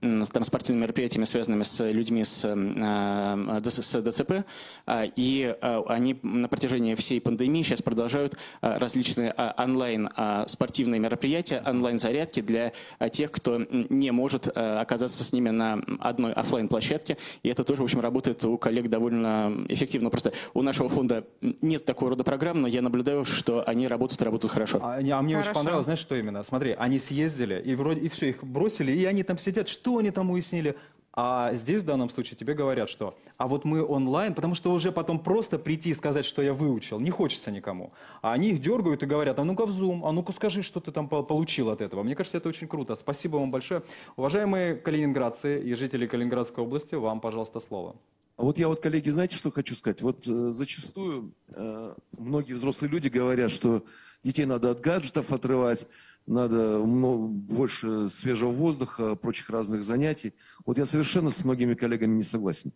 там, спортивными мероприятиями, связанными с людьми с, а, с ДЦП. А, И а, они на протяжении всей пандемии сейчас продолжают а, различные а, онлайн а, спортивные мероприятия, онлайн-зарядки для тех, кто не может оказаться с ними на одной оффлайн площадке И это тоже, в общем, работает у коллег довольно эффективно. Просто у нашего фонда нет такого рода программ, но я наблюдаю, что они работают и работают хорошо. А, не- а мне очень Хорошо. понравилось, знаешь, что именно? Смотри, они съездили, и вроде и все, их бросили, и они там сидят, что они там уяснили. А здесь в данном случае тебе говорят, что а вот мы онлайн, потому что уже потом просто прийти и сказать, что я выучил, не хочется никому. А они их дергают и говорят, а ну-ка в Zoom, а ну-ка скажи, что ты там по- получил от этого. Мне кажется, это очень круто. Спасибо вам большое. Уважаемые калининградцы и жители Калининградской области, вам, пожалуйста, слово. А вот я вот, коллеги, знаете, что хочу сказать? Вот э, зачастую э, многие взрослые люди говорят, что детей надо от гаджетов отрывать, надо мно- больше свежего воздуха, прочих разных занятий. Вот я совершенно с многими коллегами не согласен.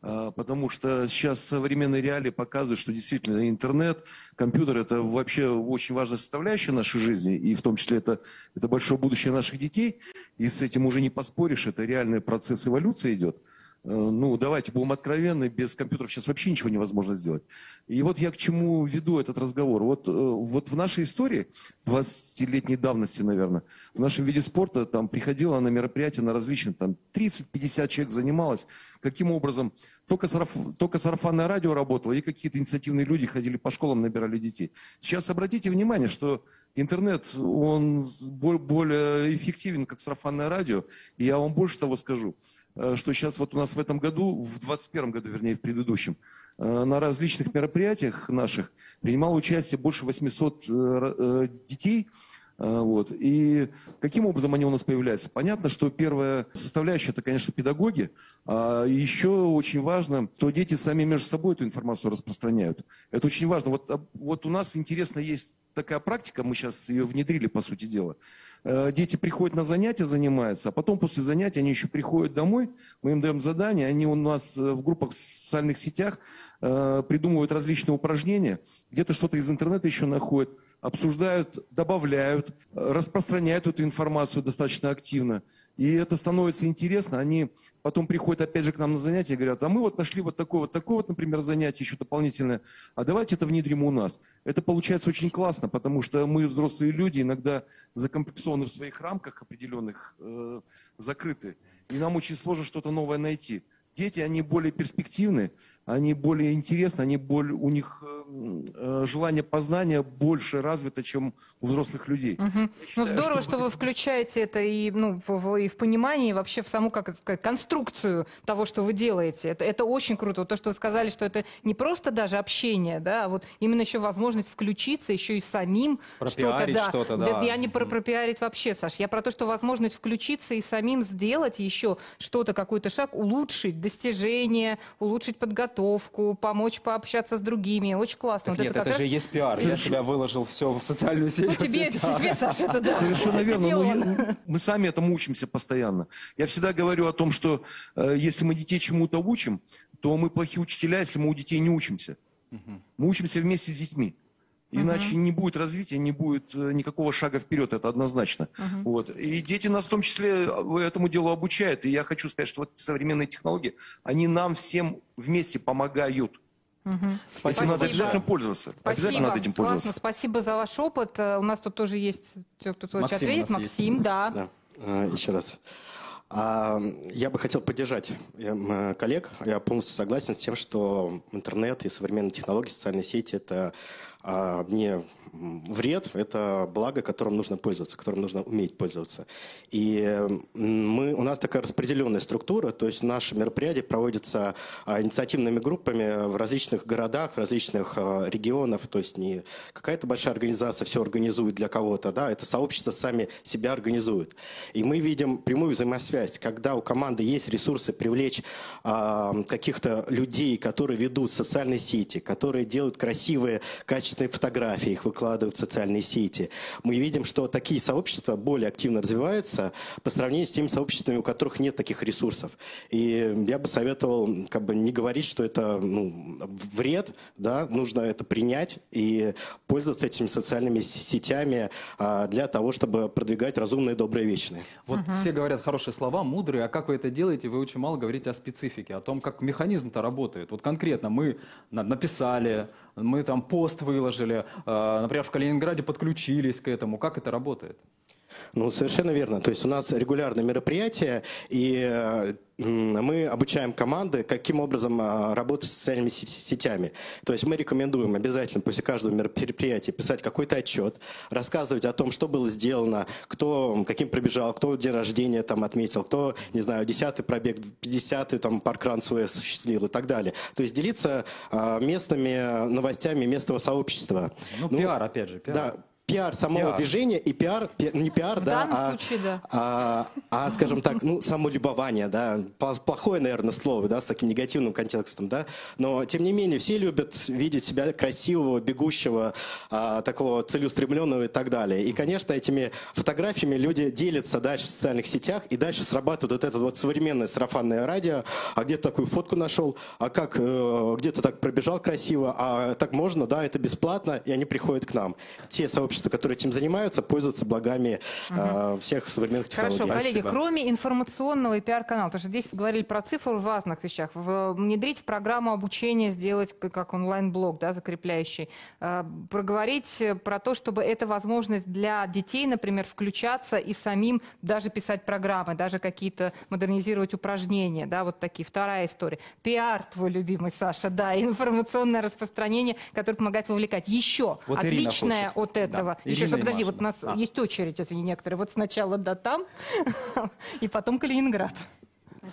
А, Потому что сейчас современные реалии показывают, что действительно интернет, компьютер – это вообще очень важная составляющая нашей жизни, и в том числе это, это большое будущее наших детей, и с этим уже не поспоришь, это реальный процесс эволюции идет. Э, Ну, давайте будем откровенны, без компьютеров сейчас вообще ничего невозможно сделать. И вот я к чему веду этот разговор. Вот, э, вот в нашей истории, 20-летней давности, наверное, в нашем виде спорта там приходило на мероприятия на различные, там 30-50 человек занималось. Каким образом? Только, сараф- только сарафанное радио работало, и какие-то инициативные люди ходили по школам, набирали детей. Сейчас обратите внимание, что интернет, он более эффективен, как сарафанное радио. И я вам больше того скажу что сейчас вот у нас в этом году, в 2021 году, вернее, в предыдущем, э, на различных мероприятиях наших принимало участие больше 800 э, э, детей. Э, Вот. И каким образом они у нас появляются? Понятно, что первая составляющая это, конечно, педагоги. А еще очень важно, что дети сами между собой эту информацию распространяют. Это очень важно. Вот, а, вот у нас интересно есть такая практика, мы сейчас ее внедрили, по сути дела. Э, Дети приходят на занятия, занимаются, а потом после занятий они еще приходят домой, мы им даем задания, они у нас э, в группах в социальных сетях э, придумывают различные упражнения, где-то что-то из интернета еще находят, обсуждают, добавляют, распространяют эту информацию достаточно активно. И это становится интересно. Они потом приходят опять же к нам на занятия и говорят, а мы вот нашли вот такое вот такое вот, например, занятие еще дополнительное, а давайте это внедрим у нас. Это получается очень классно, потому что мы, взрослые люди, иногда закомплексованы в своих рамках определенных, э, закрыты. И нам очень сложно что-то новое найти. Дети, они более перспективны, они более интересны, они более, у них э, э, желание познания больше развито, чем у взрослых людей. Ну, считаю, здорово, что что вы включаете это и, ну, в, в- и в понимании, и вообще в саму как сказать, конструкцию того, что вы делаете. Это, это очень круто. Вот то, что вы сказали, что это не просто даже общение, да, а вот именно еще возможность включиться, еще и самим что-то. Да. что-то, да. Я не про пропиарить вообще, Саш. Я про то, что возможность включиться и самим сделать еще что-то, какой-то шаг, улучшить достижения, улучшить подготовку, помочь пообщаться с другими. Очень классно. Так Вот нет, это это, же раз- есть пиар. Я себя выложил все в социальную сеть. Ну, тебе, это пиар. тебе, Саша, это да. Совершенно Это верно. я- мы сами этому учимся постоянно. Я всегда говорю о том, что э, если мы детей чему-то учим, то мы плохие учителя, если мы у детей не учимся. Мы учимся вместе с детьми. Иначе не будет развития, не будет э, никакого шага вперед, это однозначно. Вот. И дети нас в том числе э, этому делу обучают. И я хочу сказать, что вот современные технологии, они нам всем вместе помогают. Мгм. Этим надо обязательно пользоваться. Спасибо. Обязательно надо этим пользоваться. Классно, спасибо за ваш опыт. Э, У нас тут тоже есть те, кто хочет Максим у ответить. нас есть. Максим, да. Да, а, еще раз. А, Я бы хотел поддержать эм, коллег. Я полностью согласен с тем, что интернет и современные технологии, социальные сети – это а, не вред, это благо, которым нужно пользоваться, которым нужно уметь пользоваться. И мы, у нас такая распределенная структура, то есть наши мероприятия проводятся а, инициативными группами в различных городах, в различных а, регионах, то есть не какая-то большая организация все организует для кого-то, да, это сообщество сами себя организует. И мы видим прямую взаимосвязь, когда у команды есть ресурсы привлечь а, каких-то людей, которые ведут социальные сети, которые делают красивые, качественные фотографии, их выкладывают выкладывают в социальные сети. Мы видим, что такие сообщества более активно развиваются по сравнению с теми сообществами, у которых нет таких ресурсов. И я бы советовал как бы не говорить, что это ну, вред, да, нужно это принять и пользоваться этими социальными сетями а, для того, чтобы продвигать разумные, добрые, вечные. Вот угу. все говорят хорошие слова, мудрые, а как вы это делаете, вы очень мало говорите о специфике, о том, как механизм-то работает. Вот конкретно мы написали, мы там пост выложили, а, например, в Калининграде подключились к этому. Как это работает? Ну, совершенно верно. То есть у нас регулярные мероприятия, и мы обучаем команды, каким образом а, работать с социальными сетями. То есть мы рекомендуем обязательно после каждого мероприятия писать какой-то отчет, рассказывать о том, что было сделано, кто каким пробежал, кто день рождения там отметил, кто, не знаю, 10-й пробег, 50-й там паркран свой осуществил и так далее. То есть делиться а, местными новостями местного сообщества. Ну, ну пиар, опять же. Пиар. Да, пиар самого пиар. движения и пиар, пи, не пиар, в да, а, случае, да. А, а, скажем так, ну, самолюбование, да, плохое, наверное, слово, да, с таким негативным контекстом, да, но, тем не менее, все любят видеть себя красивого, бегущего, а, такого целеустремленного и так далее. И, конечно, этими фотографиями люди делятся дальше в социальных сетях, и дальше срабатывает вот это вот современное сарафанное радио, а где-то такую фотку нашел, а как, э, где-то так пробежал красиво, а так можно, да, это бесплатно, и они приходят к нам. Те сообщества, сообщества, которые этим занимаются, пользуются благами угу. всех современных технологий. Хорошо, коллеги, Спасибо. кроме информационного и пиар-канала, потому что здесь говорили про цифры в разных вещах, внедрить в программу обучения, сделать как онлайн-блог, да, закрепляющий, э, проговорить про то, чтобы эта возможность для детей, например, включаться и самим даже писать программы, даже какие-то модернизировать упражнения, да, вот такие. Вторая история. Пиар, твой любимый, Саша, да, информационное распространение, которое помогает вовлекать. Еще вот отличное от этого этого. Да. Еще что, подожди, вот у нас а. есть очередь, не некоторые. Вот сначала да там, и потом Калининград.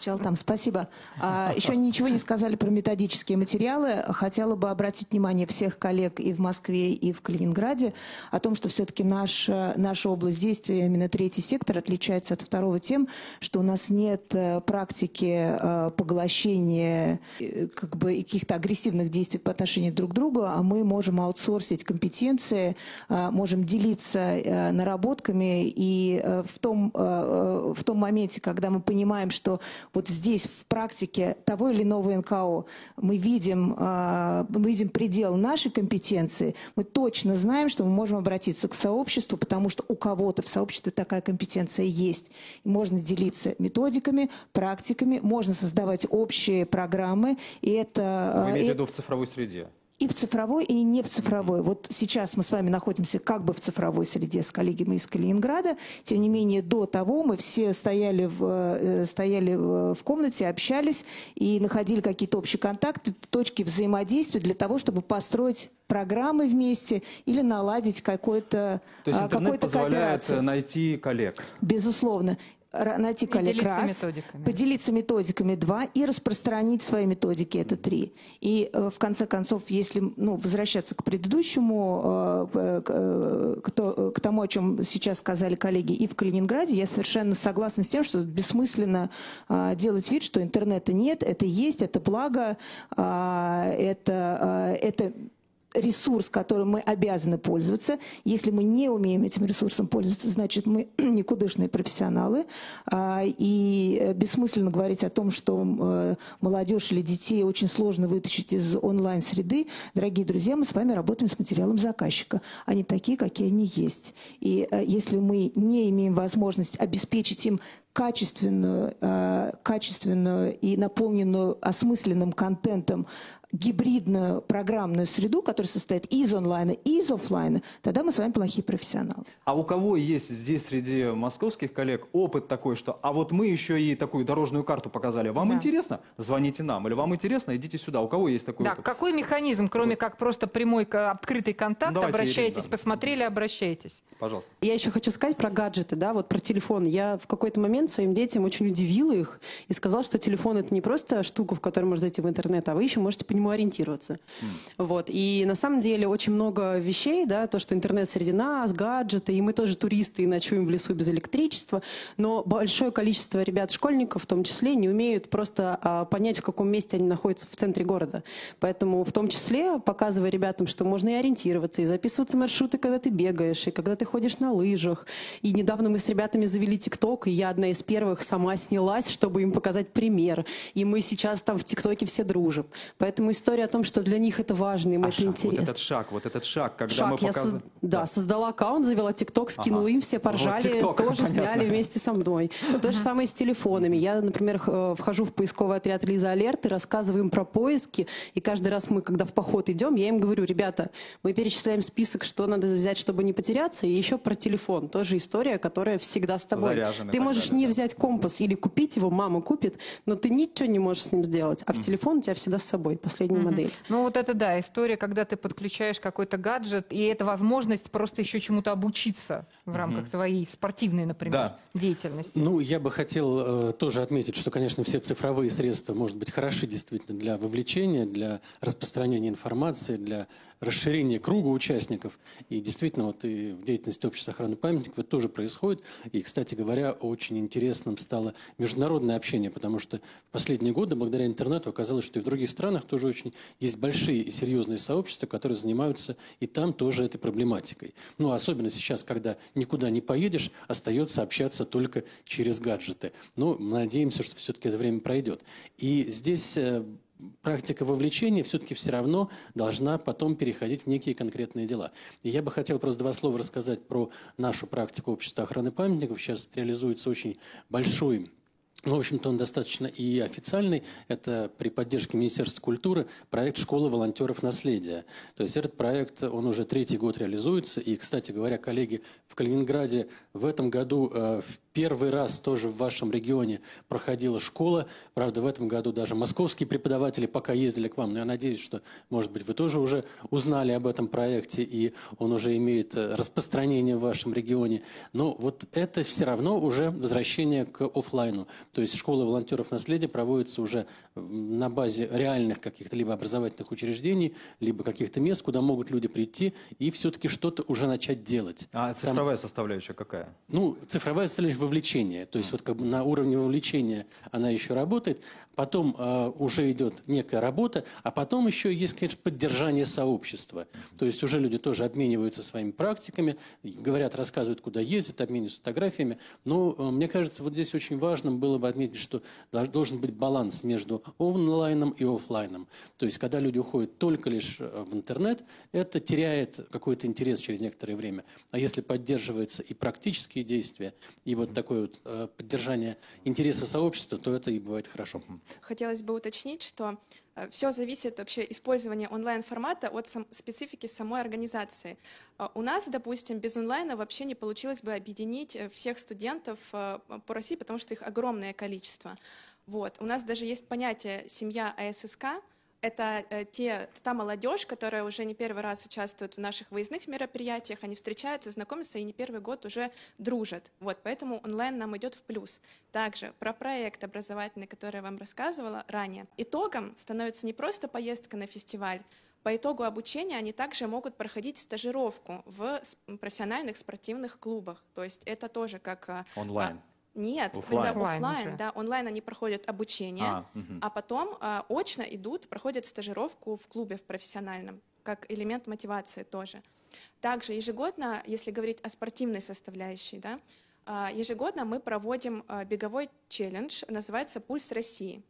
Сначала там, спасибо. А, еще ничего не сказали про методические материалы. Хотела бы обратить внимание всех коллег и в Москве, и в Калининграде о том, что все-таки наша, наша область действия, именно третий сектор, отличается от второго тем, что у нас нет э, практики э, поглощения э, как бы, каких-то агрессивных действий по отношению друг к другу, а мы можем аутсорсить компетенции, можем делиться наработками, и в том, в том моменте, когда мы понимаем, что вот здесь в практике того или иного НКО мы видим, а, мы видим предел нашей компетенции, мы точно знаем, что мы можем обратиться к сообществу, потому что у кого-то в сообществе такая компетенция есть. И можно делиться методиками, практиками, можно создавать общие программы. И это, Вы имеете в виду в цифровой среде? И в цифровой, и не в цифровой. Вот сейчас мы с вами находимся как бы в цифровой среде с коллегами из Калининграда. Тем не менее, до того мы все стояли в, э, стояли в комнате, общались и находили какие-то общие контакты, точки взаимодействия для того, чтобы построить программы вместе или наладить какой-то То есть а, интернет позволяет кооперацию. найти коллег? Безусловно найти коллег раз, методиками. поделиться методиками два и распространить свои методики это три. И э, в конце концов, если ну, возвращаться к предыдущему, э, к, к, к тому, о чем сейчас сказали коллеги и в Калининграде, я совершенно согласна с тем, что бессмысленно э, делать вид, что интернета нет, это есть, это благо, это, это ресурс, которым мы обязаны пользоваться. Если мы не умеем этим ресурсом пользоваться, значит, мы никудышные профессионалы. А, и бессмысленно говорить о том, что э, молодежь или детей очень сложно вытащить из онлайн-среды. Дорогие друзья, мы с вами работаем с материалом заказчика. Они такие, какие они есть. И э, если мы не имеем возможность обеспечить им качественную, э, качественную и наполненную осмысленным контентом гибридную программную среду, которая состоит из онлайна, и из офлайна, тогда мы с вами плохие профессионалы. А у кого есть здесь среди московских коллег опыт такой, что а вот мы еще и такую дорожную карту показали, вам Да. интересно? Звоните нам. Или вам интересно? Идите сюда. У кого есть такой Да, опыт? какой механизм, кроме как просто прямой открытый контакт, Давайте, обращайтесь, Ирина, да. посмотрели, обращайтесь. Пожалуйста. Я еще хочу сказать про гаджеты, да, вот про телефон. Я в какой-то момент своим детям очень удивила их и сказала, что телефон это не просто штука, в которой можно зайти в интернет, а вы еще можете по нему ориентироваться. Вот. И на самом деле очень много вещей, да, то, что интернет среди нас, гаджеты, и мы тоже туристы и ночуем в лесу без электричества, но большое количество ребят-школьников в том числе не умеют просто а, понять, в каком месте они находятся в центре города. Поэтому в том числе показывая ребятам, что можно и ориентироваться, и записываться маршруты, когда ты бегаешь, и когда ты ходишь на лыжах. И недавно мы с ребятами завели ТикТок, и я одна из первых сама снялась, чтобы им показать пример. И мы сейчас там в ТикТоке все дружим. Поэтому история о том, что для них это важно, им А это шаг, интересно. Вот этот шаг, вот этот шаг, когда Шаг. мы Я показываем... соз- да, создала аккаунт, завела ТикТок, скинула Ага. им, все поржали, Вот TikTok, тоже понятно. сняли вместе со мной. То же самое с телефонами. Я, например, э, вхожу в поисковый отряд Лиза Алерт и рассказываю им про поиски. И каждый раз мы, когда в поход идем, я им говорю, ребята, мы перечисляем список, что надо взять, чтобы не потеряться, и еще про телефон. Тоже история, которая всегда с тобой. Заряжен и Ты можешь далее, не взять компас или купить его, мама купит, но ты ничего не можешь с ним сделать. А в телефон у тебя всегда с собой, последняя Мгм. модель. Ну вот это да, история, когда ты подключаешь какой-то гаджет, и это возможность просто еще чему-то обучиться в рамках твоей спортивной, например, Да. деятельности. Ну, я бы хотел э, тоже отметить, что, конечно, все цифровые средства, может быть, хороши действительно для вовлечения, для распространения информации, для расширения круга участников. И действительно, вот и в деятельности общества охраны памятников это тоже происходит. И, кстати говоря, очень интересным стало международное общение, потому что в последние годы, благодаря интернету, оказалось, что и в других странах тоже очень есть большие и серьезные сообщества, которые занимаются и там тоже этой проблематикой. Ну, особенно сейчас, когда никуда не поедешь, остается общаться только через гаджеты. Но мы надеемся, что все-таки это время пройдет. И здесь э, практика вовлечения все-таки все равно должна потом переходить в некие конкретные дела. И я бы хотел просто два слова рассказать про нашу практику общества охраны памятников. Сейчас реализуется очень большой ну, в общем-то, он достаточно и официальный. Это при поддержке Министерства культуры проект «Школа волонтеров наследия». То есть этот проект, он уже третий год реализуется. И, кстати говоря, коллеги в Калининграде в этом году э, в первый раз тоже в вашем регионе проходила школа. Правда, в этом году даже московские преподаватели пока ездили к вам. Но я надеюсь, что, может быть, вы тоже уже узнали об этом проекте, и он уже имеет э, распространение в вашем регионе. Но вот это все равно уже возвращение к офлайну. То есть школа волонтеров наследия проводится уже на базе реальных каких-то либо образовательных учреждений, либо каких-то мест, куда могут люди прийти и все-таки что-то уже начать делать. А Там- цифровая составляющая какая? ну, цифровая составляющая вовлечения. То есть вот как бы на уровне вовлечения она еще работает. Потом э, уже идет некая работа, а потом еще есть, конечно, поддержание сообщества. То есть уже люди тоже обмениваются своими практиками, говорят, рассказывают, куда ездят, обмениваются фотографиями. Но э, мне кажется, вот здесь очень важным было бы отметить, что должен быть баланс между онлайном и офлайном. То есть когда люди уходят только лишь э, в интернет, это теряет какой-то интерес через некоторое время. А если поддерживаются и практические действия, и вот такое вот э, поддержание интереса сообщества, то это и бывает хорошо. Хотелось бы уточнить, что все зависит вообще использование онлайн-формата от сам- специфики самой организации. Э, У нас, допустим, без онлайна вообще не получилось бы объединить э, всех студентов э, по России, потому что их огромное количество. Вот. У нас даже есть понятие «семья АССК», это э, те, та молодежь, которая уже не первый раз участвует в наших выездных мероприятиях, они встречаются, знакомятся и не первый год уже дружат. Вот, поэтому онлайн нам идет в плюс. Также про проект образовательный, который я вам рассказывала ранее. Итогом становится не просто поездка на фестиваль, по итогу обучения они также могут проходить стажировку в профессиональных спортивных клубах. То есть это тоже как... а, Онлайн. Нет, Оффлайн. когда уже. да, онлайн они проходят обучение, А, мгм. а потом а, очно идут, проходят стажировку в клубе в профессиональном, как элемент мотивации тоже. Также ежегодно, если говорить о спортивной составляющей, да, а, ежегодно мы проводим а, беговой челлендж, называется «Пульс России».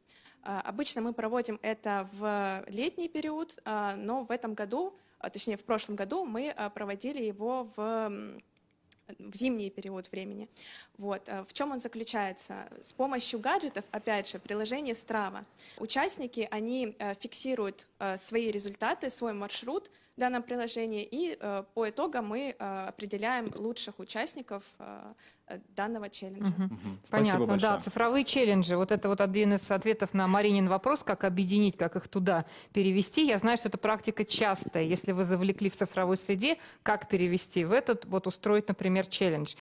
А, Обычно мы проводим это в летний период, а, но в этом году, точнее в прошлом году, мы проводили его в в зимний период времени. Вот. В чем он заключается? С помощью гаджетов, опять же, приложение Strava, участники, они фиксируют свои результаты, свой маршрут, в данном приложении, и э, по итогам мы э, определяем лучших участников э, данного челленджа. Угу. Угу. Понятно, да, цифровые челленджи. Вот это вот один из ответов на Маринин вопрос, как объединить, как их туда перевести. Я знаю, что это практика частая. Если вы завлекли в цифровой среде, как перевести в этот, вот устроить, например, челлендж.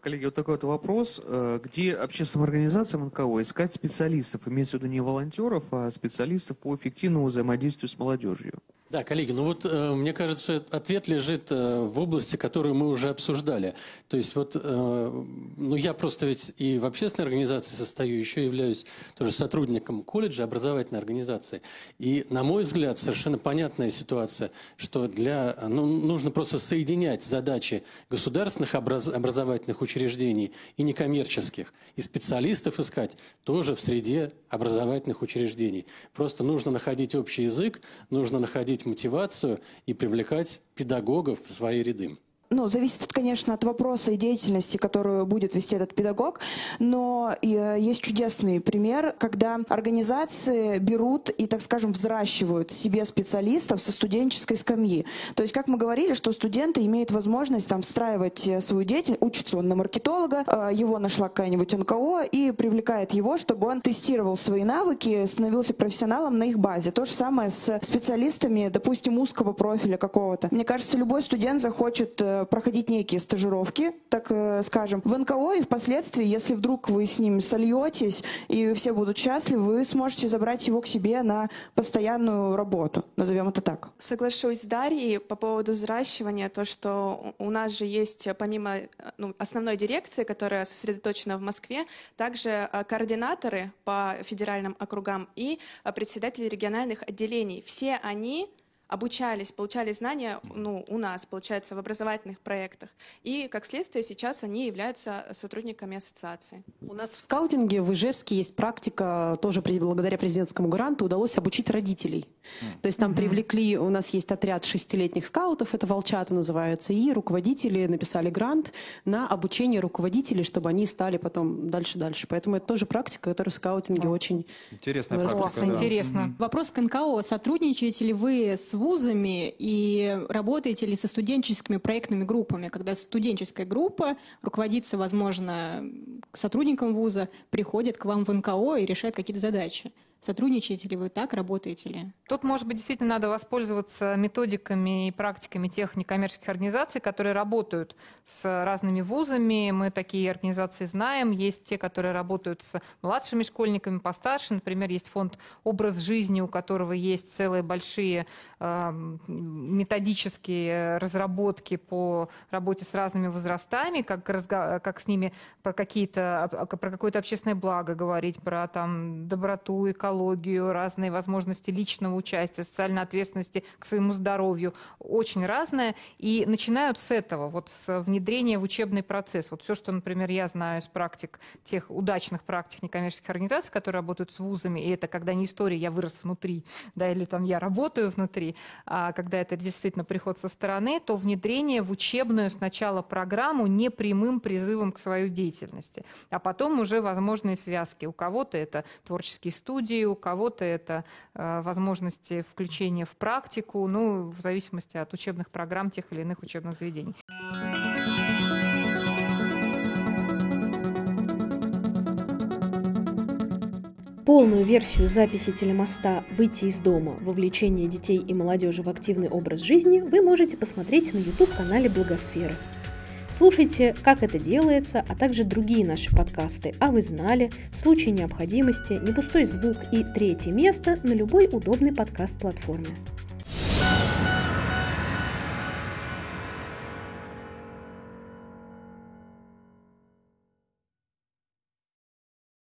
Коллеги, вот такой вот вопрос. Э, где общественным организациям НКО искать специалистов? Имеется в виду не волонтеров, а специалистов по эффективному взаимодействию с молодежью. Да, коллеги, ну вот э, мне кажется, ответ лежит э, в области, которую мы уже обсуждали. То есть вот, э, ну я просто ведь и в общественной организации состою, еще являюсь тоже сотрудником колледжа, образовательной организации. И, на мой взгляд, совершенно понятная ситуация, что для, ну, нужно просто соединять задачи государственных образ, образовательных учреждений и некоммерческих. И специалистов искать тоже в среде образовательных учреждений. Просто нужно находить общий язык, нужно находить мотивацию и привлекать педагогов в свои ряды ну, зависит, конечно, от вопроса и деятельности, которую будет вести этот педагог, но э, есть чудесный пример, когда организации берут и, так скажем, взращивают себе специалистов со студенческой скамьи. То есть, как мы говорили, что студенты имеют возможность там встраивать э, свою деятельность, учится он на маркетолога, э, его нашла какая-нибудь НКО и привлекает его, чтобы он тестировал свои навыки, становился профессионалом на их базе. То же самое с специалистами, допустим, узкого профиля какого-то. Мне кажется, любой студент захочет проходить некие стажировки, так э, скажем, в НКО, и впоследствии, если вдруг вы с ним сольетесь, и все будут счастливы, вы сможете забрать его к себе на постоянную работу, назовем это так. Соглашусь с Дарьей по поводу взращивания, то, что у нас же есть, помимо ну, основной дирекции, которая сосредоточена в Москве, также э, координаторы по федеральным округам и э, председатели региональных отделений. Все они обучались, получали знания ну, у нас, получается, в образовательных проектах. И, как следствие, сейчас они являются сотрудниками ассоциации. У нас в скаутинге в Ижевске есть практика, тоже благодаря президентскому гранту удалось обучить родителей. Mm. То есть там mm-hmm. привлекли, у нас есть отряд шестилетних скаутов, это волчата называется, и руководители написали грант на обучение руководителей, чтобы они стали потом дальше-дальше. Поэтому это тоже практика, которая в скаутинге oh. очень Интересная практика. Да. Интересно. Mm-hmm. Вопрос к НКО. Сотрудничаете ли вы с вузами и работаете ли со студенческими проектными группами, когда студенческая группа руководится, возможно, сотрудником вуза, приходит к вам в НКО и решает какие-то задачи? Сотрудничаете ли вы так, работаете ли? Тут, может быть, действительно надо воспользоваться методиками и практиками тех некоммерческих организаций, которые работают с разными вузами. Мы такие организации знаем. Есть те, которые работают с младшими школьниками, постарше. Например, есть фонд «Образ жизни», у которого есть целые большие э, методические разработки по работе с разными возрастами, как, как с ними про, какие-то, про какое-то общественное благо говорить, про там, доброту, экологию, экологию, разные возможности личного участия, социальной ответственности к своему здоровью. Очень разное. И начинают с этого, вот с внедрения в учебный процесс. Вот все, что, например, я знаю из практик, тех удачных практик некоммерческих организаций, которые работают с вузами, и это когда не история «я вырос внутри», да, или там «я работаю внутри», а когда это действительно приход со стороны, то внедрение в учебную сначала программу непрямым призывом к своей деятельности, а потом уже возможные связки. У кого-то это творческие студии, у кого-то это э, возможности включения в практику, ну, в зависимости от учебных программ тех или иных учебных заведений. Полную версию записи телемоста «Выйти из дома. Вовлечение детей и молодежи в активный образ жизни» вы можете посмотреть на YouTube-канале Благосферы. Слушайте, как это делается, а также другие наши подкасты «А вы знали?», «В случае необходимости», «Не пустой звук» и «Третье место» на любой удобной подкаст-платформе.